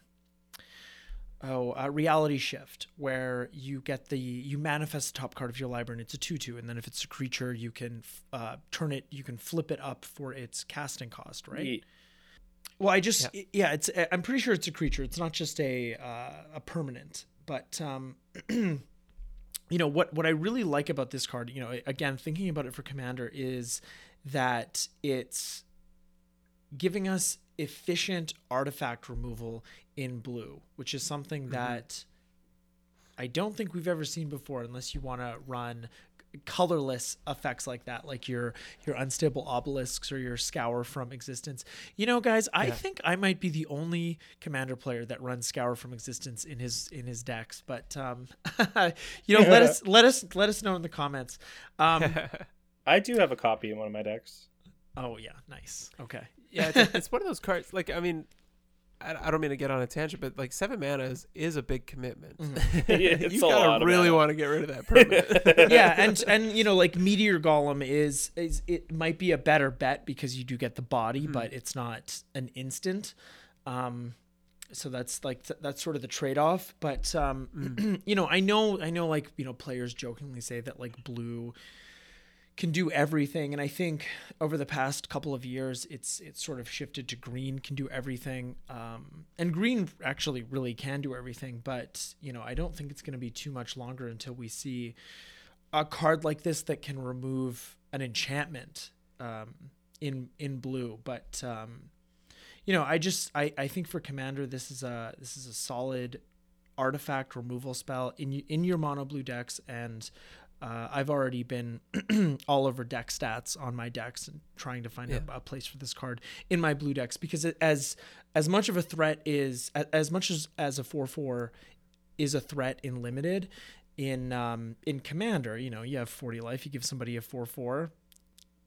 Speaker 2: oh uh, reality shift where you get the you manifest the top card of your library and it's a 2-2 and then if it's a creature you can f- uh, turn it you can flip it up for its casting cost right well i just yeah, it's i'm pretty sure it's a creature. It's not just a uh, a permanent but um you know what what i really like about this card you know again thinking about it for commander is that it's giving us efficient artifact removal in blue, which is something that I don't think we've ever seen before unless you want to run colorless effects like that like your your unstable obelisks or your scour from existence you know guys i
Speaker 3: Yeah.
Speaker 2: think i might be the only commander player that runs scour from existence in his in his decks but um you know let us let us let us know in the comments um
Speaker 4: I do have a copy in one of my decks.
Speaker 2: oh yeah nice okay
Speaker 3: yeah, it's, it's one of those cards. Like, I mean, I, I don't mean to get on a tangent, but like seven mana is, is a big commitment.
Speaker 4: It's
Speaker 3: you
Speaker 4: a
Speaker 3: gotta really want to get rid of that permanent.
Speaker 2: yeah, and and you know, like Meteor Golem is is it might be a better bet because you do get the body, but it's not an instant. Um, so that's like th- that's sort of the trade off. But um, you know, I know I know like you know players jokingly say that like blue can do everything and i think over the past couple of years it's it's sort of shifted to green can do everything um, and green actually really can do everything but you know i don't think it's going to be too much longer until we see a card like this that can remove an enchantment um, in in blue. But um, you know i just I, I think for commander this is a this is a solid artifact removal spell in in your mono blue decks and Uh, I've already been all over deck stats on my decks and trying to find
Speaker 3: Yeah.
Speaker 2: a, a place for this card in my blue decks because it, as as much of a threat is as much as as a four four is a threat in limited in um in commander you know you have 40 life you give somebody a 4-4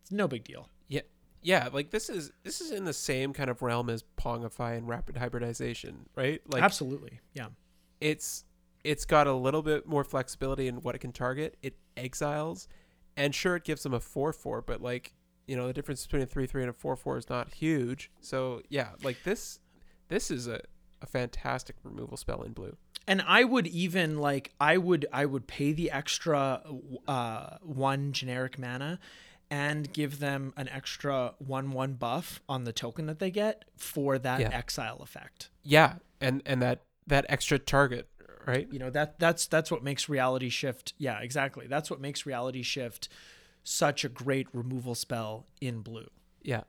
Speaker 2: it's no big deal
Speaker 3: Yeah, yeah. Like this is this is in the same kind of realm as Pongify and rapid hybridization, right? Like
Speaker 2: absolutely yeah
Speaker 3: it's it's got a little bit more flexibility in what it can target. It exiles, and sure, it gives them a four four, but like you know, the difference between a three three and a four four is not huge. So yeah, like this this is a a fantastic removal spell in blue.
Speaker 2: and i would even like i would i would pay the extra uh one generic mana and give them an extra one one buff on the token that they get for that
Speaker 3: Yeah.
Speaker 2: exile effect
Speaker 3: Yeah, and and that that extra target, right?
Speaker 2: you know that that's that's what makes reality shift yeah exactly that's what makes reality shift such a great removal spell in blue
Speaker 3: Yeah.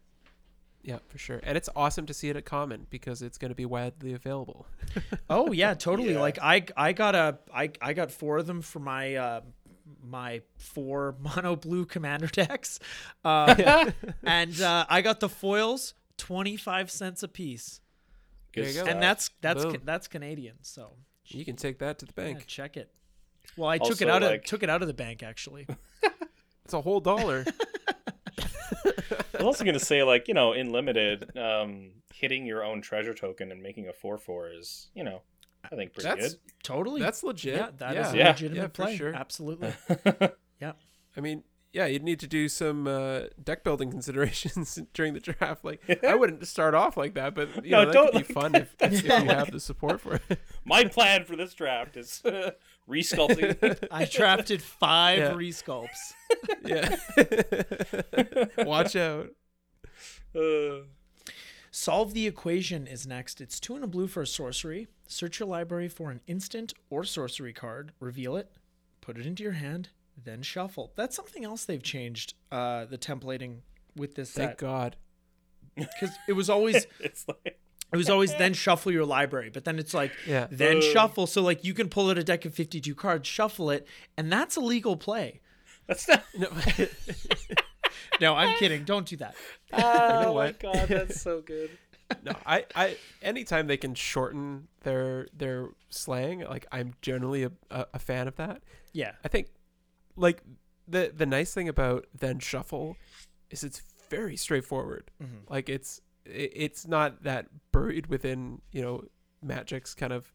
Speaker 3: Yeah, for sure. And it's awesome to see it at common because it's going to be widely available.
Speaker 2: Oh yeah, totally.
Speaker 4: Yeah.
Speaker 2: Like I I got a I I got four of them for my uh my four mono blue commander decks. Uh, and uh, I got the foils 25 cents a piece.
Speaker 4: Good
Speaker 3: There you go.
Speaker 4: stuff.
Speaker 2: And that's that's ca- that's Canadian, so
Speaker 3: You can take that to the
Speaker 2: yeah,
Speaker 3: bank.
Speaker 2: check it. Well, I took it
Speaker 4: Also,
Speaker 2: out of took it out of the bank actually.
Speaker 3: It's a whole dollar.
Speaker 4: I was also gonna say, like you know, in limited, um, hitting your own treasure token and making a four four is, you know, I think pretty good.
Speaker 3: That's
Speaker 2: Totally.
Speaker 3: that's legit.
Speaker 2: yeah, that is
Speaker 3: yeah.
Speaker 2: a
Speaker 4: Yeah.
Speaker 2: legitimate
Speaker 3: Yeah,
Speaker 2: play.
Speaker 3: sure.
Speaker 2: Absolutely.
Speaker 4: good.
Speaker 3: I mean, yeah, you'd need to do some uh, deck building considerations during the draft. Like, I wouldn't start off like that, but you
Speaker 4: No,
Speaker 3: know, that
Speaker 4: don't
Speaker 3: could be
Speaker 4: like
Speaker 3: fun if, if you have the support for it.
Speaker 4: My plan for this draft is resculpting.
Speaker 2: I drafted 5
Speaker 3: Yeah.
Speaker 2: resculpts.
Speaker 3: yeah. Watch out.
Speaker 4: Uh,
Speaker 2: Solve the equation is next. It's two and a blue for a sorcery. Search your library for an instant or sorcery card, reveal it, put it into your hand, then shuffle. That's something else they've changed. Uh, the templating with this
Speaker 3: Thank
Speaker 2: set
Speaker 3: God.
Speaker 2: because it was always
Speaker 4: it's like
Speaker 2: it was always then shuffle your library, but then it's like
Speaker 3: Yeah.
Speaker 2: then
Speaker 4: Uh.
Speaker 2: shuffle. So like you can pull out a deck of fifty two cards, shuffle it, and that's a legal play.
Speaker 4: that's not.
Speaker 3: No.
Speaker 2: No, I'm kidding. Don't do that.
Speaker 4: Oh my
Speaker 3: what?
Speaker 4: god, that's so good.
Speaker 3: no, I, I, anytime they can shorten their their slang, like I'm generally a, a, a fan of that.
Speaker 2: Yeah.
Speaker 3: I think, like the the nice thing about then shuffle is it's very straightforward.
Speaker 2: Mhm.
Speaker 3: Like it's it, it's not that buried within you know magic's kind of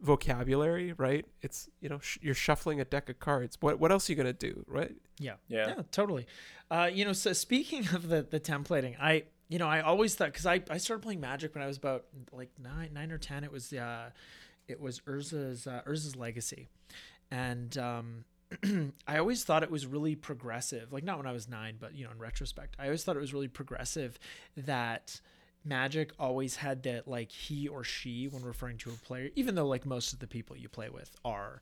Speaker 3: vocabulary, right? It's you know sh- you're shuffling a deck of cards. What what else are you gonna do, right?
Speaker 2: Yeah.
Speaker 4: Yeah.
Speaker 2: Yeah, totally. Uh, you know, so speaking of the the templating, I you know I always thought because I I started playing Magic when I was about like nine nine or ten. It was uh, it was Urza's uh, Urza's Legacy, and um. I always thought it was really progressive. Like not when I was 9, but you know, in retrospect, I always thought it was really progressive that Magic always had that like he or she when referring to a player, even though like most of the people you play with are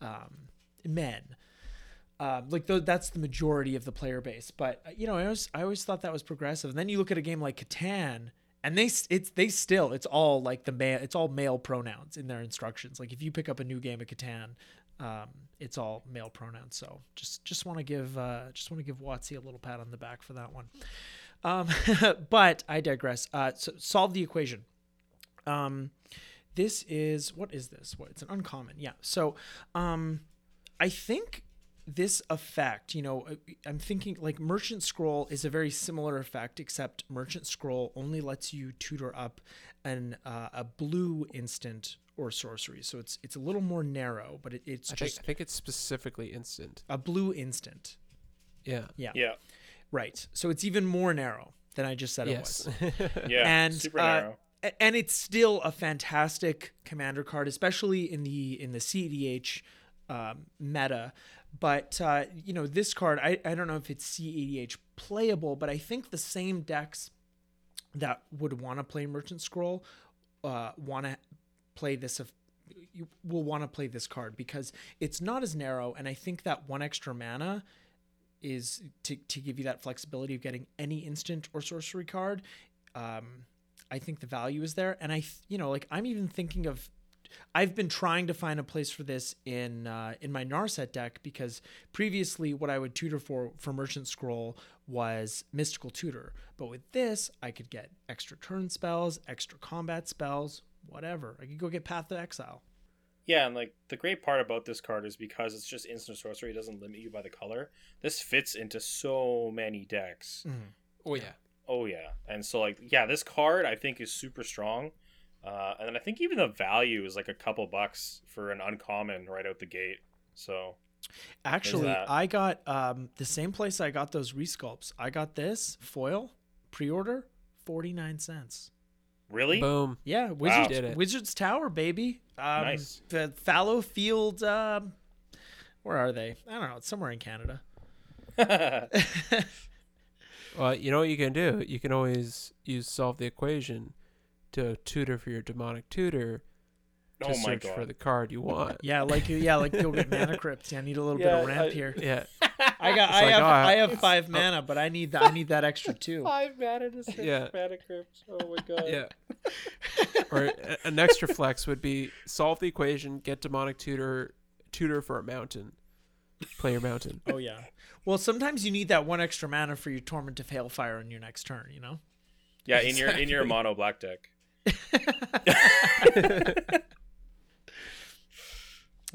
Speaker 2: um, men um, like th- that's the majority of the player base. But uh, you know, I always I always thought that was progressive. And then you look at a game like Catan, and they it's they still it's all like the male it's all male pronouns in their instructions. Like if you pick up a new game of Catan, um, it's all male pronouns. So just just want to give uh, just want to give WotC a little pat on the back for that one. Um, but I digress. Uh, so solve the equation. Um, this is what is this? What it's an uncommon. Yeah. So, um, I think this effect, you know, I'm thinking like Merchant Scroll is a very similar effect, except Merchant Scroll only lets you tutor up an uh, a blue instant or sorcery. So it's it's a little more narrow, but it, it's
Speaker 3: I think
Speaker 2: just
Speaker 3: I think it's specifically instant.
Speaker 2: a blue instant.
Speaker 3: Yeah.
Speaker 2: Yeah.
Speaker 4: Yeah.
Speaker 2: Right. So it's even more narrow than I just said
Speaker 3: Yes.
Speaker 2: it was.
Speaker 4: Yeah.
Speaker 2: And,
Speaker 4: super
Speaker 2: uh,
Speaker 4: narrow.
Speaker 2: And it's still a fantastic commander card, especially in the in the CEDH um, meta. But uh, you know, this card, I, I don't know if it's CEDH playable, but I think the same decks that would want to play Merchant Scroll uh, want to play this. Of, you will want to play this card because it's not as narrow, and I think that one extra mana is to, to give you that flexibility of getting any instant or sorcery card. Um, I think the value is there, and I, you know, like I'm even thinking of I've been trying to find a place for this in uh, in my Narset deck because previously what I would tutor for for Merchant Scroll was Mystical Tutor, but with this I could get extra turn spells, extra combat spells, whatever. I could go get Path to Exile.
Speaker 4: Yeah, and like the great part about this card is because it's just instant sorcery, it doesn't limit you by the color. This fits into so many decks.
Speaker 3: Oh yeah.
Speaker 4: Oh yeah, and so like yeah, this card I think is super strong, uh, and then I think even the value is like a couple bucks for an uncommon right out the gate. So
Speaker 2: Actually. I got um, the same place I got those resculpts. I got this foil pre-order, forty nine cents.
Speaker 4: Really,
Speaker 3: Boom.
Speaker 2: Yeah, Wizards,
Speaker 3: Did it.
Speaker 2: Wizards Tower, baby. Um,
Speaker 4: Nice.
Speaker 2: The Fallow Field. Um, where are they? I don't know. It's somewhere in Canada.
Speaker 3: Well, you know what you can do? You can always use solve the equation to tutor for your demonic tutor to
Speaker 4: oh
Speaker 3: search
Speaker 4: god,
Speaker 3: for the card you want.
Speaker 2: Yeah, like you. Yeah, like you'll get mana crypt. Yeah, I need a little bit of ramp
Speaker 4: I-
Speaker 2: here.
Speaker 3: Yeah.
Speaker 2: I got.
Speaker 3: It's
Speaker 2: I
Speaker 3: like,
Speaker 2: have.
Speaker 3: oh,
Speaker 2: I
Speaker 3: I-
Speaker 2: have five mana, but I need that. I need that extra too.
Speaker 4: five mana to search
Speaker 3: Yeah.
Speaker 4: mana crypt. Oh my god,
Speaker 3: Yeah. or a- an extra flex would be solve the equation, get demonic tutor tutor for a mountain. Play your mountain.
Speaker 2: Oh yeah. Well, sometimes you need that one extra mana for your torment of hailfire on your next turn. You know.
Speaker 4: yeah. In your in your mono black deck.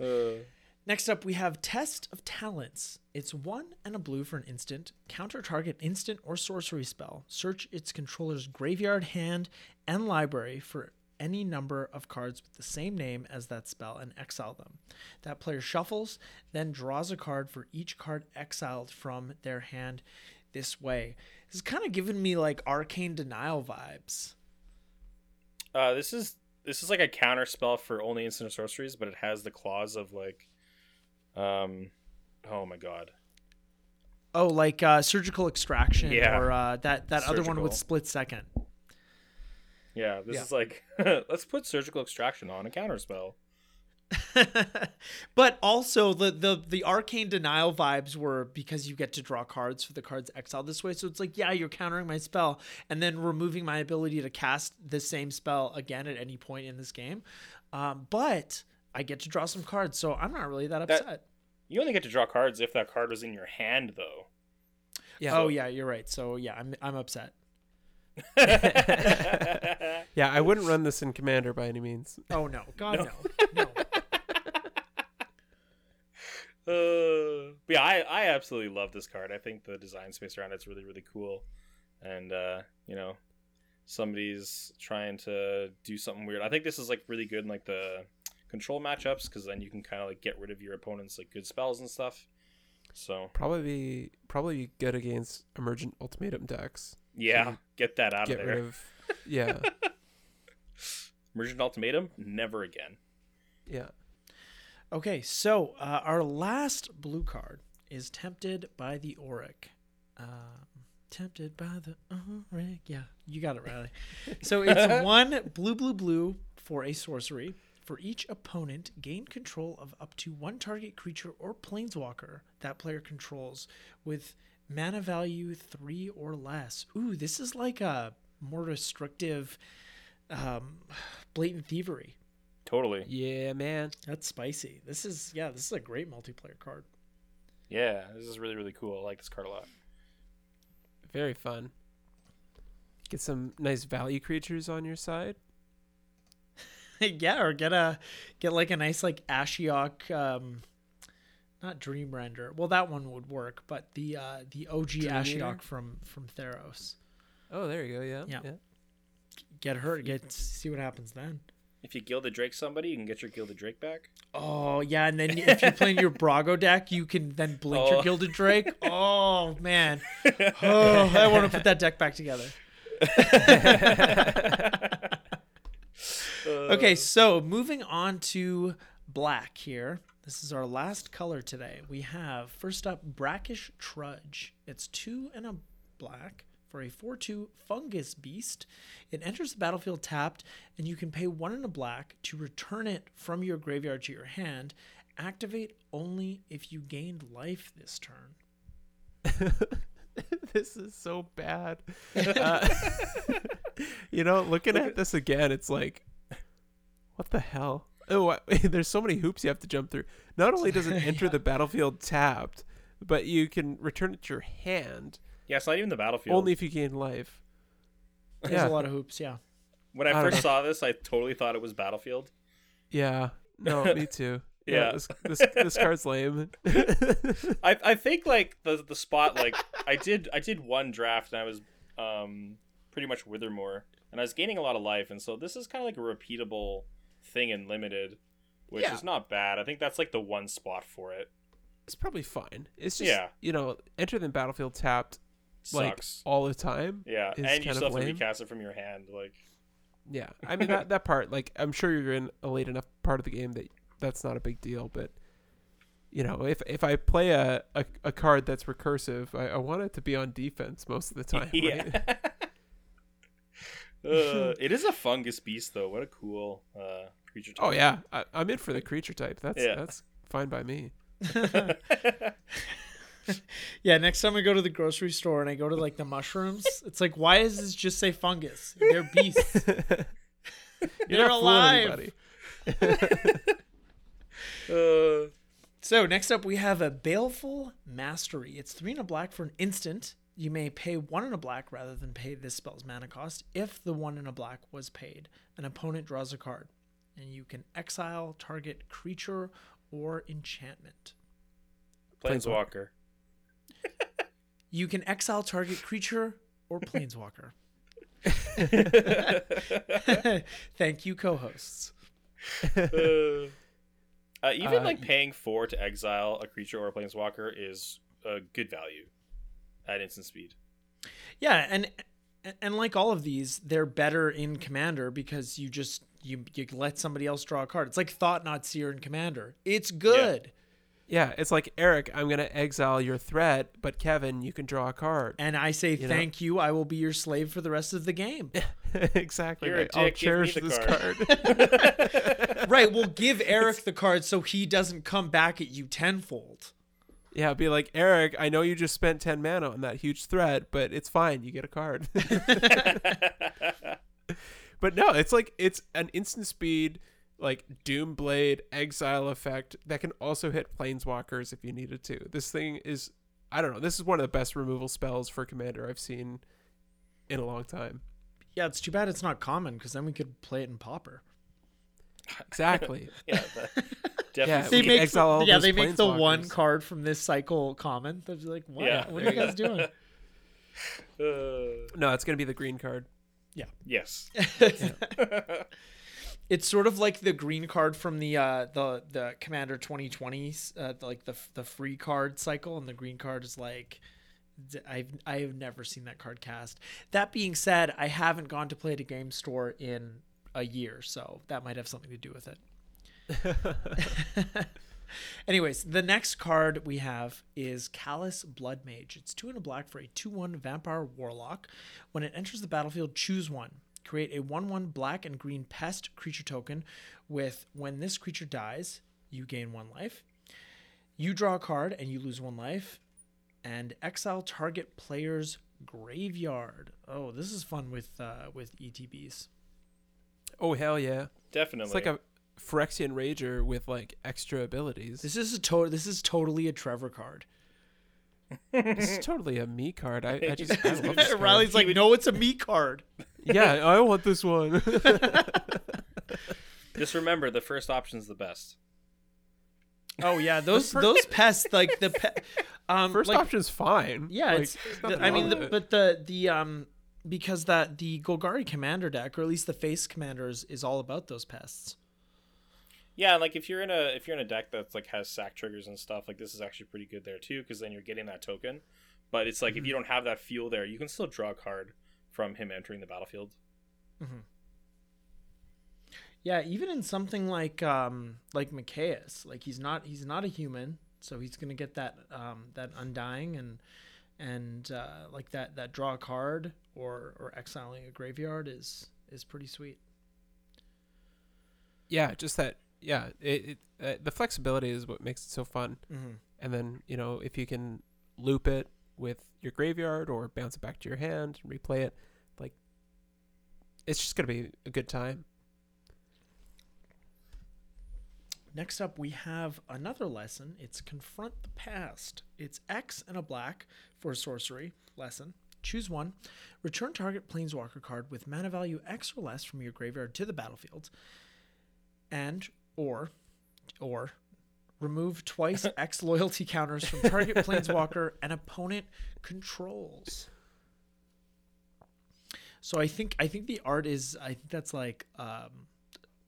Speaker 4: Uh,
Speaker 2: Next up, we have Test of Talents. It's one and a blue for an instant. Counter target instant or sorcery spell. Search its controller's graveyard, hand, and library for any number of cards with the same name as that spell and exile them. That player shuffles, then draws a card for each card exiled from their hand this way. This is kind of giving me like arcane denial vibes.
Speaker 4: uh, this is this is like a counter spell for only instant sorceries, but it has the clause of like, um, oh my god,
Speaker 2: Oh, like uh, surgical extraction
Speaker 4: Yeah.
Speaker 2: or uh, that that other one
Speaker 4: Surgical.
Speaker 2: with split second.
Speaker 4: yeah. This
Speaker 3: Yeah.
Speaker 4: is like let's put surgical extraction on a counter spell.
Speaker 2: but also the, the the arcane denial vibes were because you get to draw cards for the cards exiled this way. So it's like, yeah, you're countering my spell and then removing my ability to cast the same spell again at any point in this game. Um, but I get to draw some cards, so I'm not really that
Speaker 4: That-
Speaker 2: upset.
Speaker 4: You only get to draw cards if that card was in your hand, though.
Speaker 3: Yeah.
Speaker 2: oh yeah, you're right. So yeah, I'm I'm upset.
Speaker 3: Yeah, I wouldn't run this in Commander by any means.
Speaker 2: Oh no, God no, no.
Speaker 4: Uh, but yeah, I, I absolutely love this card. I think the design space around it's really really cool, and uh, you know, somebody's trying to do something weird. I think this is like really good in like the control matchups because then you can kind of like get rid of your opponent's like good spells and stuff. So
Speaker 3: Probably be probably good against emergent ultimatum decks.
Speaker 4: yeah, get that out
Speaker 3: Get
Speaker 4: of there.
Speaker 3: rid of Yeah.
Speaker 4: Emergent ultimatum, never again.
Speaker 3: Yeah.
Speaker 2: Okay, so uh, our last blue card is Tempted by the Oriq. Um, tempted by the Oriq. Yeah, you got it, Riley. So it's one blue, blue, blue for a sorcery. For each opponent, gain control of up to one target creature or planeswalker that player controls with mana value three or less. Ooh, this is like a more restrictive um, blatant thievery.
Speaker 4: Totally.
Speaker 3: Yeah, man.
Speaker 2: That's spicy. This is yeah, this is a great multiplayer card.
Speaker 4: Yeah, this is really really cool. I like this card a lot.
Speaker 3: Very fun. Get some nice value creatures on your side.
Speaker 2: yeah, or get a get like a nice like Ashiok um not Dream Render. Well that one would work, but the uh the OG
Speaker 3: Dream
Speaker 2: Ashiok
Speaker 3: Eater?
Speaker 2: from from Theros.
Speaker 3: Oh, there you go. Yeah.
Speaker 2: Yeah. Get her get see what happens then.
Speaker 4: If you Gilded Drake somebody, you can get your Gilded Drake back.
Speaker 2: Oh yeah, and then if you're playing your Brago deck, you can then blink your
Speaker 4: Oh.
Speaker 2: Gilded Drake. Oh man. Oh, I want to put that deck back together. Okay, uh. so moving on to black here. This is our last color today. We have first up Brackish Trudge. It's two and a black for a 4 2 fungus beast. It enters the battlefield tapped, and you can pay one and a black to return it from your graveyard to your hand. Activate only if you gained life this turn.
Speaker 3: this is so bad. Uh, you know, looking at this again, it's like, what the hell? Oh, I- there's so many hoops you have to jump through. Not only does it enter
Speaker 2: Yeah.
Speaker 3: the battlefield tapped, but you can return it to your hand
Speaker 4: Yeah, it's not even the battlefield.
Speaker 3: only if you gain life.
Speaker 2: There's
Speaker 3: Yeah.
Speaker 2: a lot of hoops. Yeah.
Speaker 4: when I,
Speaker 3: I
Speaker 4: first
Speaker 3: know.
Speaker 4: saw this, I totally thought it was Battlefield.
Speaker 3: Yeah. No, me too.
Speaker 4: Yeah.
Speaker 3: This this this card's lame.
Speaker 4: I I think like the the spot like I did I did one draft and I was um pretty much Witherbloom and I was gaining a lot of life and so this is kind of like a repeatable thing in limited, which
Speaker 3: Yeah.
Speaker 4: is not bad. I think that's like the one spot for it.
Speaker 3: it's probably fine. It's just
Speaker 4: Yeah.
Speaker 3: you know, enter the battlefield tapped like all the time.
Speaker 4: yeah, and you still have to recast it from your hand. Like
Speaker 3: Yeah, I mean that that part, like I'm sure you're in a late enough part of the game that that's not a big deal. But you know, if if I play a a, a card that's recursive, I, I want it to be on defense most of the time.
Speaker 4: yeah.
Speaker 3: right?
Speaker 4: uh, it is a fungus beast though. What a cool uh, creature.
Speaker 3: oh yeah, I, I'm in for the creature type. That's
Speaker 4: Yeah.
Speaker 3: that's fine by me.
Speaker 2: Yeah, next time I go to the grocery store and I go to like the mushrooms, it's like, why does this just say fungus? They're beasts.
Speaker 3: You're
Speaker 2: They're
Speaker 3: not fooling
Speaker 2: alive.
Speaker 3: anybody.
Speaker 4: Uh,
Speaker 2: So next up we have a baleful mastery. It's three and a black for an instant. You may pay one in a black rather than pay this spell's mana cost. If the one in a black was paid, an opponent draws a card, and you can exile target creature or enchantment.
Speaker 4: Planeswalker.
Speaker 2: You can exile target creature or planeswalker. Thank you, co-hosts.
Speaker 4: uh, uh, even
Speaker 3: Uh,
Speaker 4: like paying four to exile a creature or a planeswalker is a good value at instant speed.
Speaker 2: Yeah, and and like all of these, they're better in Commander because you just you you let somebody else draw a card. It's like Thought-Knot Seer in Commander. It's good.
Speaker 3: Yeah, it's like Eric, I'm gonna exile your threat, but Kevin, you can draw a card.
Speaker 2: And I say
Speaker 3: You know?
Speaker 2: thank you. I will be your slave for the rest of the game.
Speaker 3: exactly.
Speaker 4: You're
Speaker 3: Right. I'll
Speaker 4: dick, give me
Speaker 3: cherish this
Speaker 4: card.
Speaker 3: card.
Speaker 2: right, we'll give Eric the card so he doesn't come back at you tenfold.
Speaker 3: yeah, be like Eric. I know you just spent ten mana on that huge threat, but it's fine. You get a card. but no, it's like it's an instant speed, like Doom Blade exile effect that can also hit planeswalkers if you needed to. This thing is, I don't know. This is one of the best removal spells for commander I've seen in a long time.
Speaker 2: Yeah, it's too bad it's not common because then we could play it in Pauper.
Speaker 3: Exactly.
Speaker 4: yeah, that-
Speaker 3: Yeah,
Speaker 4: definitely.
Speaker 3: we can exile all
Speaker 2: yeah, they make the one card from this cycle common. They're just like, what?
Speaker 4: Yeah,
Speaker 2: what are you
Speaker 3: you
Speaker 2: guys doing?
Speaker 4: Uh,
Speaker 3: No, it's gonna be the green card. Yeah.
Speaker 4: Yes.
Speaker 2: It's sort of like the green card from the uh the the commander 2020s uh like the the free card cycle and the green card is like I've I've never seen that card cast. That being said, I haven't gone to play at a game store in a year, so that might have something to do with it. Anyways, the next card we have is Callous Bloodmage. It's two and a black for a 2 1 vampire warlock. When it enters the battlefield, choose one. Create a 1 1 black and green pest creature token with when this creature dies, you gain one life. You draw a card and you lose one life. And exile target player's graveyard. Oh, this is fun with uh, with ETBs.
Speaker 3: Oh hell yeah!
Speaker 4: Definitely.
Speaker 3: It's like a Phyrexian Rager with like extra abilities.
Speaker 2: This is a to- This is totally a Trevor card.
Speaker 3: This is totally a me card. I, I just I love this card.
Speaker 2: Riley's like, no, it's a me card.
Speaker 3: yeah, I want this one.
Speaker 4: Just remember, the first option's the best.
Speaker 2: Oh yeah, those those pests like the pe- um
Speaker 3: First
Speaker 2: like,
Speaker 3: option's fine.
Speaker 2: Yeah,
Speaker 3: Like,
Speaker 2: it's. the- I mean, the,
Speaker 3: it.
Speaker 2: but the the um because that the Golgari commander deck, or at least the face commanders, is all about those pests.
Speaker 4: Yeah, like if you're in a if you're in a deck that's like has sack triggers and stuff, like this is actually pretty good there too, because then you're getting that token. But it's like if you don't have that fuel there, you can still draw a card from him entering the battlefield.
Speaker 2: Yeah, even in something like um like Mikaeus, like he's not he's not a human, so he's gonna get that um that undying and and uh, like that that draw a card or or exiling a graveyard is is pretty sweet.
Speaker 3: yeah, just that. Yeah, it, it uh, the flexibility is what makes it so fun.
Speaker 2: Mm-hmm.
Speaker 3: And then you know if you can loop it with your graveyard or bounce it back to your hand and replay it, like it's just gonna be a good time.
Speaker 2: next up, we have another lesson. It's confront the past. It's X and a black for a sorcery lesson. Choose one. Return target planeswalker card with mana value X or less from your graveyard to the battlefield, and or or remove twice X loyalty counters from target planeswalker and opponent controls. So I think I think the art is I think that's like um,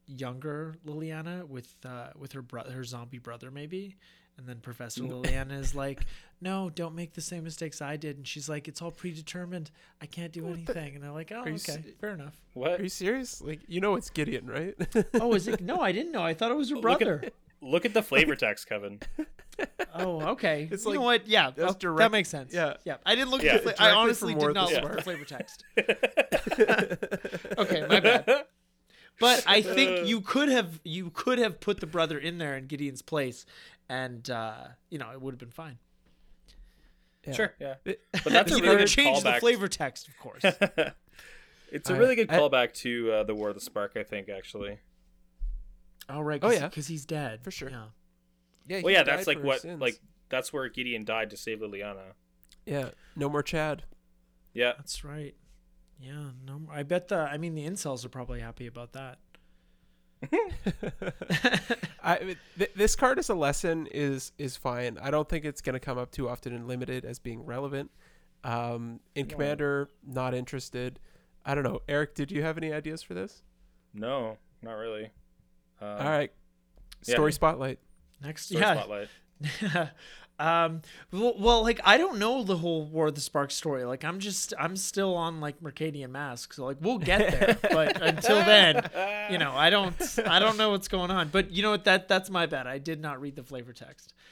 Speaker 2: younger Liliana with uh, with her brother her zombie brother maybe, and then Professor Liliana is like, no, don't make the same mistakes I did, and she's like, it's all predetermined. I can't do anything, and they're like, oh okay,
Speaker 3: s-
Speaker 2: fair enough.
Speaker 4: What?
Speaker 3: Are you serious? Like you know it's Gideon, right?
Speaker 2: Oh, is it? No, I didn't know. I thought it was her
Speaker 4: Look at-
Speaker 2: brother.
Speaker 4: Look at the flavor text, Kevin.
Speaker 2: Oh, okay.
Speaker 3: It's
Speaker 2: you know
Speaker 3: like-
Speaker 2: what? Yeah,
Speaker 3: that's
Speaker 2: oh, that makes sense.
Speaker 3: yeah.
Speaker 2: yeah. I didn't look
Speaker 4: Yeah.
Speaker 2: at the. Fla- I honestly
Speaker 3: from
Speaker 2: did
Speaker 3: War
Speaker 2: not
Speaker 3: the
Speaker 2: look
Speaker 4: Spark.
Speaker 2: at the flavor text. okay, my bad. But I think uh. you could have you could have put the brother in there in Gideon's place, and uh, you know it would have been fine.
Speaker 3: Yeah.
Speaker 4: Sure, yeah. But that's a
Speaker 2: you
Speaker 4: really
Speaker 2: didn't
Speaker 4: good
Speaker 2: change the flavor text, of course.
Speaker 4: It's a really good
Speaker 3: I-
Speaker 4: callback to uh, the War of the Spark, I think, actually.
Speaker 2: oh right.
Speaker 3: Oh, yeah.
Speaker 2: because he's dead
Speaker 3: For sure.
Speaker 2: Yeah.
Speaker 3: Yeah.
Speaker 4: Well, yeah, that's like what,
Speaker 3: sins.
Speaker 4: like, that's where Gideon died to save Liliana.
Speaker 3: Yeah. No more Chad.
Speaker 4: Yeah.
Speaker 2: That's right. Yeah. No, I bet the. I mean, the incels are probably happy about that.
Speaker 3: I th- this card as a lesson is is fine. I don't think it's going to come up too often in limited as being relevant. Um, in
Speaker 4: Yeah.
Speaker 3: commander, not interested. I don't know. Eric, did you have any ideas for this?
Speaker 4: No, not really. Um,
Speaker 3: All right.
Speaker 4: yeah.
Speaker 3: Story spotlight.
Speaker 2: Next,
Speaker 4: Story
Speaker 2: yeah.
Speaker 4: Spotlight.
Speaker 2: um well, well like i don't know the whole war of the spark story. Like i'm just i'm still on like mercadian masques so like we'll get there. But until then you know i don't i don't know what's going on. But you know what? That that's my bad. I did not read the flavor text.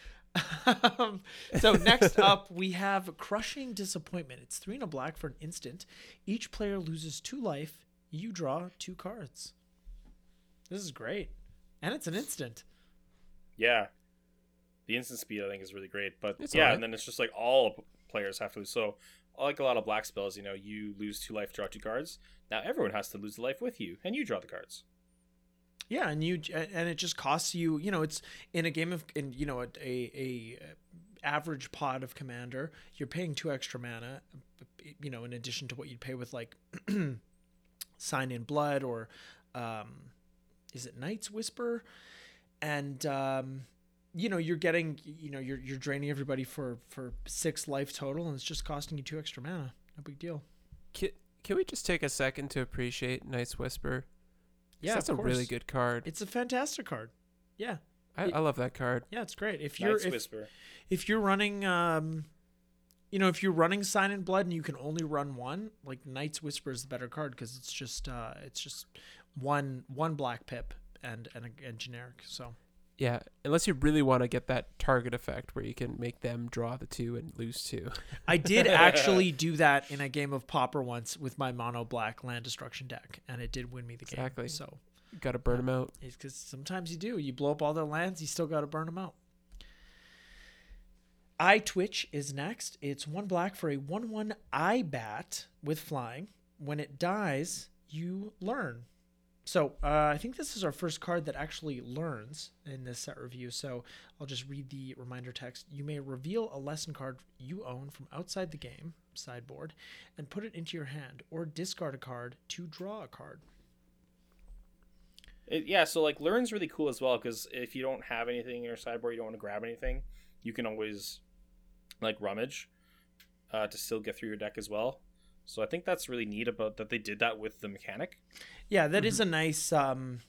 Speaker 2: Um, so next up we have crushing disappointment. It's three and a black for an instant. Each player loses two life. You draw two cards. This is great. And it's an instant.
Speaker 4: Yeah. The instant speed, I think, is really great. But
Speaker 3: It's
Speaker 4: yeah,
Speaker 3: alright.
Speaker 4: and then it's just like all players have to lose. So, like a lot of black spells, you know, you lose two life, draw two cards. Now everyone has to lose the life with you, and you draw the cards.
Speaker 2: Yeah, and you and it just costs you. You know, it's in a game of in you know a a, a average pod of commander, you're paying two extra mana. You know, in addition to what you'd pay with like sign in blood or um, is it Night's Whisper, and um, you know you're getting you know you're you're draining everybody for for six life total, and it's just costing you two extra mana. No big deal.
Speaker 3: Can, can we just take a second to appreciate Night's Whisper
Speaker 2: Yeah,
Speaker 3: that's
Speaker 2: of
Speaker 3: a really good card.
Speaker 2: It's a fantastic card. Yeah,
Speaker 3: I,
Speaker 2: it-
Speaker 3: I love that card.
Speaker 2: yeah, it's great. If you're
Speaker 4: Night's
Speaker 2: if,
Speaker 4: Whisper.
Speaker 2: if you're running um you know if you're running sign and blood and you can only run one like night's whisper is the better card because it's just uh it's just one one black pip and and, a, and generic so
Speaker 3: Yeah, unless you really want to get that target effect where you can make them draw the two and lose two.
Speaker 2: i did actually do that in a game of Pauper once with my mono black land destruction deck and it did win me the game
Speaker 3: Exactly.
Speaker 2: so you
Speaker 3: Got to burn them out.
Speaker 2: because sometimes you do you blow up all their lands you still got to burn them out Eye Twitch is next. It's one black for a 1 1 eye bat with flying. When it dies, you learn. So uh, I think this is our first card that actually learns in this set review. So I'll just read the reminder text. You may reveal a lesson card you own from outside the game sideboard and put it into your hand, or discard a card to draw a card.
Speaker 4: It, yeah, so like learn's really cool as well because if you don't have anything in your sideboard, you don't want to grab anything, you can always like rummage uh, to still get through your deck as well. So I think that's really neat about that they did that with the mechanic.
Speaker 2: Yeah, that is a nice. Um,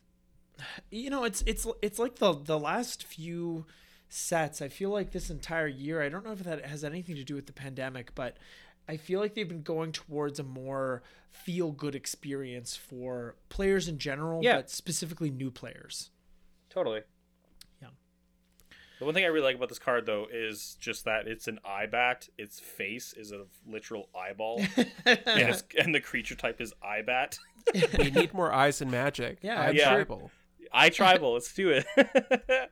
Speaker 2: you know, it's it's it's like the the last few sets. I feel like this entire year. I don't know if that has anything to do with the pandemic, but I feel like they've been going towards a more feel good experience for players in general,
Speaker 4: Yeah.
Speaker 2: but specifically new players.
Speaker 4: Totally.
Speaker 2: Yeah.
Speaker 4: The one thing I really like about this card though is just that it's an eye bat. Its face is a literal eyeball, and, it's, and the creature type is eye bat.
Speaker 3: we need more eyes in magic.
Speaker 2: Yeah,
Speaker 3: Eye
Speaker 2: I'm
Speaker 4: sure-
Speaker 3: tribal.
Speaker 4: Eye tribal. Let's do it.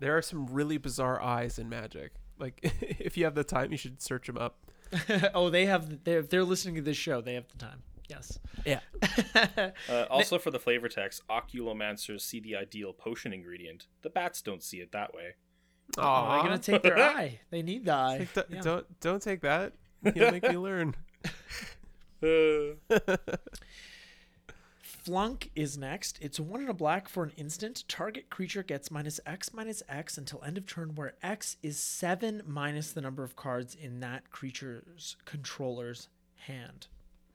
Speaker 3: There are some really bizarre eyes in magic. Like if you have the time, you should search them up.
Speaker 2: oh, they have. They're, if they're listening to this show, they have the time. Yes.
Speaker 3: Yeah.
Speaker 4: Uh, also, for the flavor text, oculomancers see the ideal potion ingredient. The bats don't see it that way.
Speaker 2: Oh, they're gonna take their eye. They need the eye.
Speaker 3: Like, d-
Speaker 2: Yeah.
Speaker 3: Don't don't take that. You'll make me learn.
Speaker 2: Flunk is next. It's one in a black for an instant. Target creature gets minus X minus X until end of turn, where X is seven minus the number of cards in that creature's controller's hand.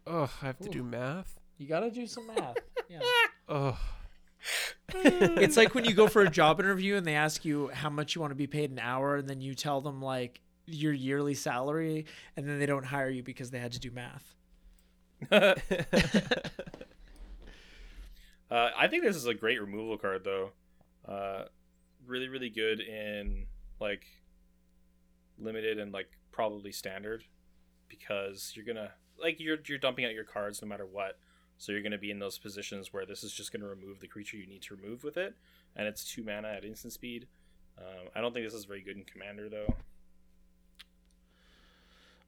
Speaker 3: Oh, I have to do math.
Speaker 2: You gotta do some math. Yeah.
Speaker 3: Oh,
Speaker 2: it's like when you go for a job interview and they ask you how much you want to be paid an hour, and then you tell them like your yearly salary, and then they don't hire you because they had to do math.
Speaker 4: Uh, I think this is a great removal card, though. Uh, really, really good in like limited and like probably standard because you're gonna like you're you're dumping out your cards no matter what. So you're gonna be in those positions where this is just gonna remove the creature you need to remove with it, and it's two mana at instant speed. Um, I don't think this is very good in commander though.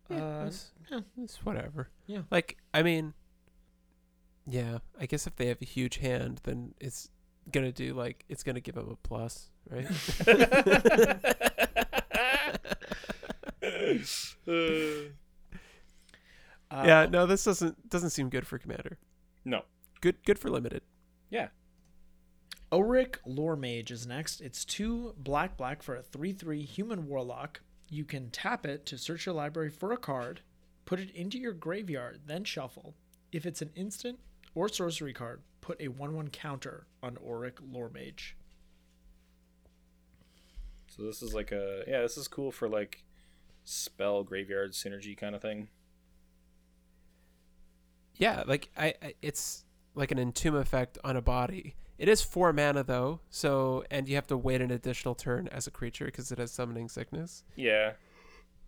Speaker 3: yeah,
Speaker 2: Uh,
Speaker 3: it's,
Speaker 2: yeah.
Speaker 3: it's whatever.
Speaker 2: Yeah.
Speaker 3: Like, I mean, yeah. I guess if they have a huge hand, then it's gonna do like it's gonna give them a plus, right?
Speaker 2: Uh,
Speaker 3: yeah. No, this doesn't doesn't seem good for commander.
Speaker 4: No.
Speaker 3: Good good for limited.
Speaker 4: Yeah.
Speaker 2: Oric Lore Mage is next. It's two black black for a 3 3 human warlock. You can tap it to search your library for a card, put it into your graveyard, then shuffle. If it's an instant or sorcery card, put a 1 1 counter on Oriq Loremage.
Speaker 4: So this is like a yeah, this is cool for like spell graveyard synergy kind of thing.
Speaker 3: Yeah, like I, I it's like an entomb effect on a body. It is four mana though, so and you have to wait an additional turn as a creature because it has summoning sickness.
Speaker 4: Yeah.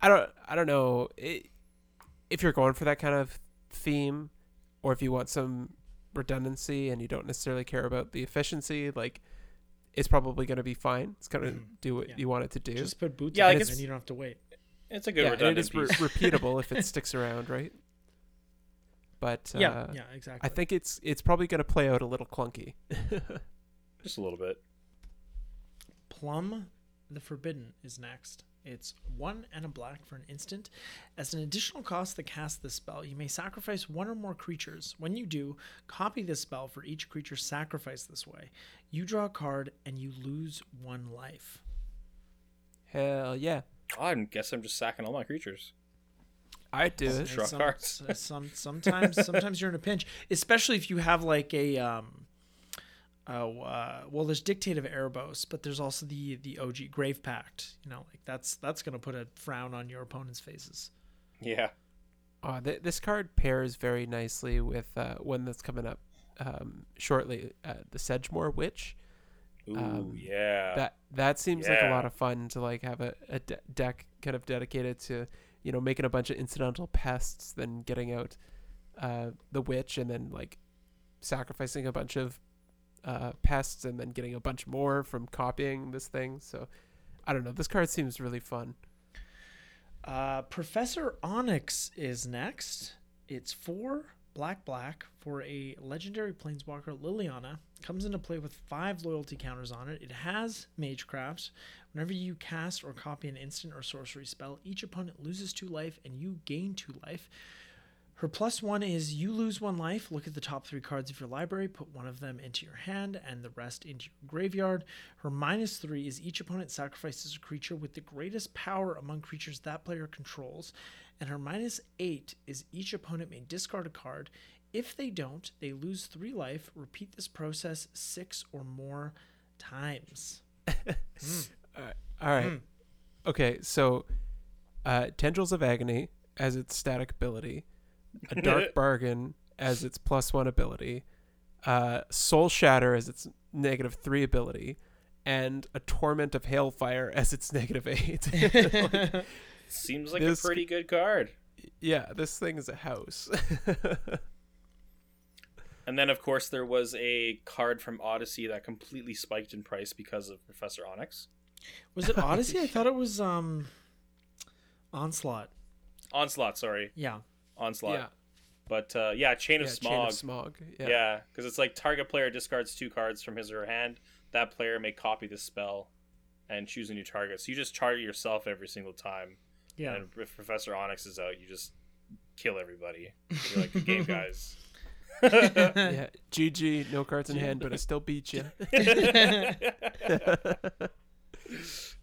Speaker 3: I don't I don't know it, if you're going for that kind of theme, or if you want some redundancy and you don't necessarily care about the efficiency. Like, it's probably going to be fine. It's going to
Speaker 2: Mhm.
Speaker 3: do what
Speaker 2: Yeah.
Speaker 3: you want it to do.
Speaker 2: Just put boots
Speaker 4: Yeah,
Speaker 2: on
Speaker 4: like
Speaker 2: it and you don't have to wait.
Speaker 4: It's a good
Speaker 3: yeah, and it
Speaker 4: redundant
Speaker 3: is re- repeatable if it sticks around, right? But uh,
Speaker 2: yeah, yeah, exactly.
Speaker 3: I think it's it's probably going to play out a little clunky.
Speaker 4: Just a little bit.
Speaker 2: Plumb the Forbidden is next. It's one and a black for an instant. As an additional cost to cast this spell, you may sacrifice one or more creatures. When you do, copy this spell for each creature sacrificed this way. You draw a card and you lose one life.
Speaker 3: Hell yeah,
Speaker 4: I guess I'm just sacking all my creatures.
Speaker 3: I do it.
Speaker 4: Draw
Speaker 2: some-
Speaker 4: cards.
Speaker 2: some sometimes sometimes you're in a pinch, especially if you have like a um oh uh, well there's Dictate of Erebos, but there's also the the OG Grave Pact. You know, like that's that's gonna put a frown on your opponent's faces.
Speaker 4: Yeah.
Speaker 3: Uh, th- this card pairs very nicely with uh, one that's coming up um, shortly, uh, the Sedgemoor Witch.
Speaker 4: Ooh,
Speaker 3: Um,
Speaker 4: yeah.
Speaker 3: that that seems like a lot of fun to like have a, a de- deck kind of dedicated to you know making a bunch of incidental pests then getting out uh, the witch and then like sacrificing a bunch of uh, pests and then getting a bunch more from copying this thing. So i don't know. This card seems really fun.
Speaker 2: Uh, Professor Onyx is next. It's four black black for a legendary planeswalker Liliana. Comes into play with five loyalty counters on it. It has Magecraft. Whenever you cast or copy an instant or sorcery spell, each opponent loses two life and you gain two life. Her plus one is you lose one life. Look at the top three cards of your library, put one of them into your hand and the rest into your graveyard. Her minus three is each opponent sacrifices a creature with the greatest power among creatures that player controls. And her minus eight is each opponent may discard a card. If they don't, they lose three life. Repeat this process six or more times.
Speaker 3: all right
Speaker 2: Mm.
Speaker 3: okay so uh tendrils of agony as its static ability a dark bargain as its plus one ability, uh, soul shatter as its negative three ability, and a torment of hailfire as its negative eight. Like,
Speaker 4: Seems like
Speaker 3: this-
Speaker 4: a pretty good card.
Speaker 3: yeah, this thing is a house.
Speaker 4: And then, of course, there was a card from Odyssey that completely spiked in price because of Professor Onyx.
Speaker 2: Was it Odyssey? I thought it was um Onslaught.
Speaker 4: Onslaught, sorry.
Speaker 2: Yeah.
Speaker 4: Onslaught.
Speaker 3: yeah,
Speaker 4: But uh, yeah, Chain of
Speaker 3: yeah,
Speaker 4: Smog.
Speaker 3: Chain of Smog. Yeah.
Speaker 4: Yeah, because it's like target player discards two cards from his or her hand. That player may copy the spell and choose a new target. So you just target yourself every single time.
Speaker 2: Yeah.
Speaker 4: And if Professor Onyx is out, you just kill everybody. You're like, good game, guys.
Speaker 3: yeah. GG, no cards in hand, but I still beat you.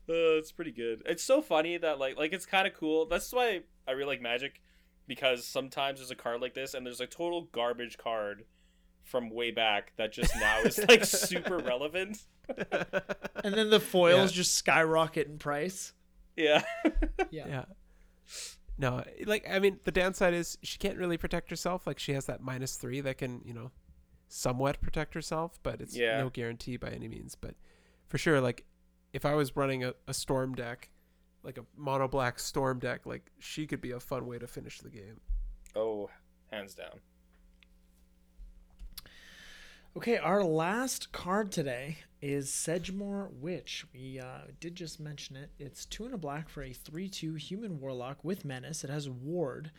Speaker 4: Uh, it's pretty good. It's so funny that like like it's kind of cool. That's why I really like Magic because sometimes there's a card like this and there's a total garbage card from way back that just now is like super relevant.
Speaker 2: and then the foils
Speaker 3: Yeah.
Speaker 2: just skyrocket in price.
Speaker 4: Yeah.
Speaker 2: Yeah.
Speaker 3: yeah. No, like I mean, the downside is she can't really protect herself. Like she has that minus three that can, you know, somewhat protect herself, but it's
Speaker 4: Yeah.
Speaker 3: no guarantee by any means. But for sure, like if I was running a, a storm deck, like a mono black storm deck, like she could be a fun way to finish the game.
Speaker 4: Oh, hands down.
Speaker 2: Okay, our last card today is Sedgemoor Witch. We uh, did just mention it. It's two and a black for a 3 2 human warlock with menace. It has ward,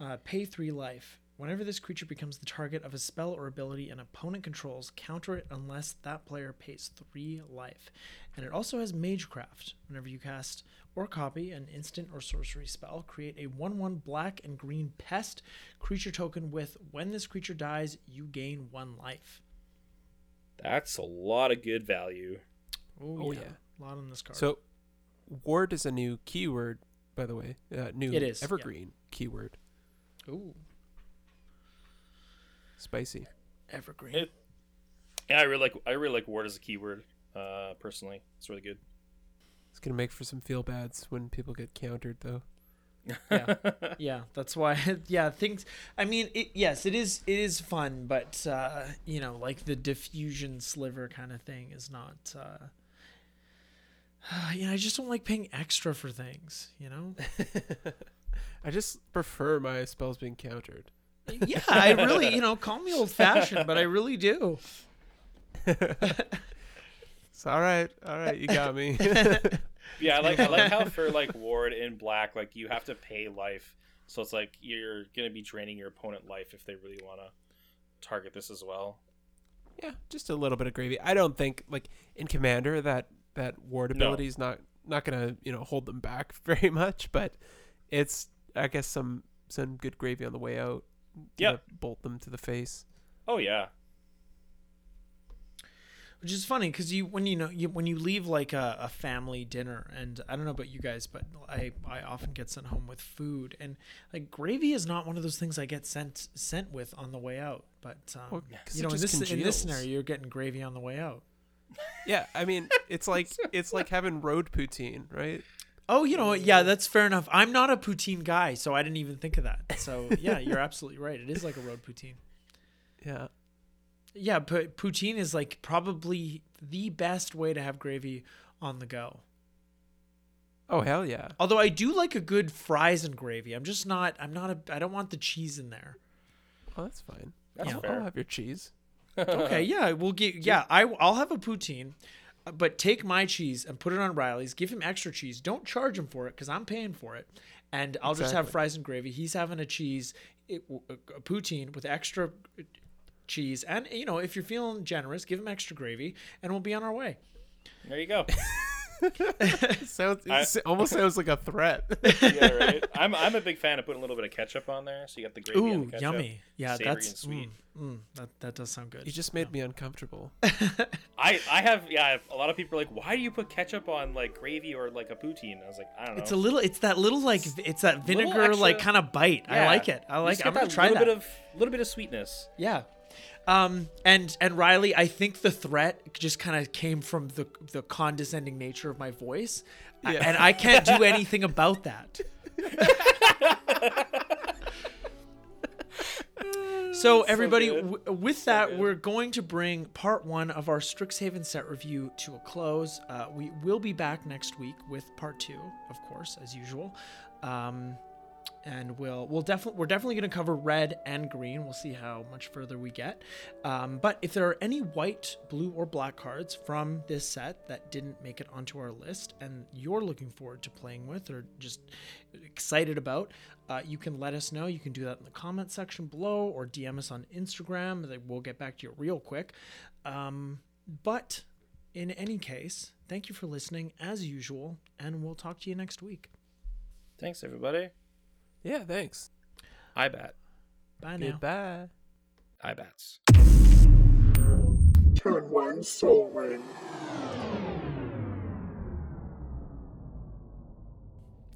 Speaker 2: uh, pay 3 life. Whenever this creature becomes the target of a spell or ability an opponent controls, counter it unless that player pays 3 life. And it also has Magecraft. Whenever you cast or copy an instant or sorcery spell, create a 1 1 black and green pest creature token with when this creature dies, you gain 1 life.
Speaker 4: That's a lot of good value.
Speaker 3: Oh, yeah.
Speaker 2: a lot on this card.
Speaker 3: So, ward is a new keyword, by the way. Uh, new
Speaker 2: It is, yeah.
Speaker 3: evergreen keyword.
Speaker 2: ooh,
Speaker 3: Spicy.
Speaker 2: evergreen.
Speaker 4: It- Yeah, I really like I really like ward as a keyword. Uh, personally, it's really good.
Speaker 3: It's gonna make for some feel bads when people get countered, though.
Speaker 2: Yeah. yeah, that's why. Yeah, things. I mean, it, yes, it is. It is fun, but uh, you know, like the diffusion sliver kind of thing is not. Uh, you know, I just don't like paying extra for things. You know.
Speaker 3: I just prefer my spells being countered.
Speaker 2: yeah, I really, you know, call me old fashioned, but I really do.
Speaker 3: It's all right, all right, you got me.
Speaker 4: Yeah, I like I like how for like ward in black, like you have to pay life, so it's like you're gonna be draining your opponent life if they really want to target this as well.
Speaker 3: yeah, just a little bit of gravy. I don't think like in Commander that that ward
Speaker 4: No.
Speaker 3: ability is not not gonna you know hold them back very much, but it's I guess some some good gravy on the way out.
Speaker 4: Yeah,
Speaker 3: bolt them to the face.
Speaker 4: Oh yeah,
Speaker 2: which is funny because you when you know you, when you leave like a, a family dinner and i don't know about you guys but i i often get sent home with food and like gravy is not one of those things i get sent sent with on the way out but um,
Speaker 3: Well,
Speaker 2: you know in this in this scenario you're getting gravy on the way out.
Speaker 3: Yeah, I mean it's like it's like having road poutine, right?
Speaker 2: oh you know yeah that's fair enough. I'm not a poutine guy so i didn't even think of that. So yeah you're absolutely right. It is like a road poutine.
Speaker 3: Yeah.
Speaker 2: Yeah but poutine is like probably the best way to have gravy on the go
Speaker 3: Oh hell yeah.
Speaker 2: Although I do like a good fries and gravy. I'm just not. I'm not a. I don't want the cheese in there.
Speaker 3: Oh, that's fine.
Speaker 4: that's
Speaker 2: Yeah.
Speaker 3: I'll have your cheese.
Speaker 2: Okay, yeah, we'll get. Yeah, I I'll have a poutine, uh, but take my cheese and put it on Riley's. Give him extra cheese. Don't charge him for it because I'm paying for it, and I'll just have fries and gravy. He's having a cheese, it, a poutine with extra cheese, and you know if you're feeling generous, give them extra gravy, and we'll be on our way.
Speaker 4: There you go.
Speaker 3: sounds
Speaker 4: I-
Speaker 3: almost sounds like a threat.
Speaker 4: yeah, right. I'm I'm a big fan of putting a little bit of ketchup on there, so you got the gravy and
Speaker 2: Ooh,
Speaker 4: the ketchup.
Speaker 2: yummy! Yeah, that's
Speaker 4: sweet.
Speaker 2: Mm, mm, that that does sound good.
Speaker 3: you just made me uncomfortable.
Speaker 4: I I have yeah. A lot of people are like, why do you put ketchup on like gravy or like a poutine? I was like, I don't know.
Speaker 2: It's a little. It's that little like. It's that
Speaker 4: Little
Speaker 2: vinegar like kind of bite. I like it. I like. it. I'm gonna
Speaker 4: that
Speaker 2: try
Speaker 4: little
Speaker 2: that.
Speaker 4: bit of little bit of sweetness.
Speaker 2: yeah. Um. And and Riley, I think the threat just kind of came from the the condescending nature of my voice,
Speaker 3: Yeah.
Speaker 2: and I can't do anything about that. So everybody,
Speaker 4: good.
Speaker 2: w- with that,
Speaker 4: good.
Speaker 2: we're going to bring part one of our Strixhaven set review to a close. Uh, we will be back next week with part two, of course, as usual. Um, and we'll we'll definitely we're definitely going to cover red and green. We'll see how much further we get. Um, but if there are any white, blue, or black cards from this set that didn't make it onto our list, and you're looking forward to playing with or just excited about, uh, you can let us know. You can do that in the comment section below or DM us on Instagram. We'll get back to you real quick. Um, but in any case, thank you for listening as usual, and we'll talk to you next week.
Speaker 4: Thanks, everybody.
Speaker 3: Yeah, thanks.
Speaker 4: I bet.
Speaker 2: Bye now.
Speaker 3: Goodbye.
Speaker 4: I bats.
Speaker 1: Turn one Sol Ring.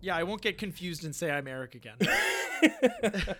Speaker 2: Yeah, I won't get confused and say I'm Eric again.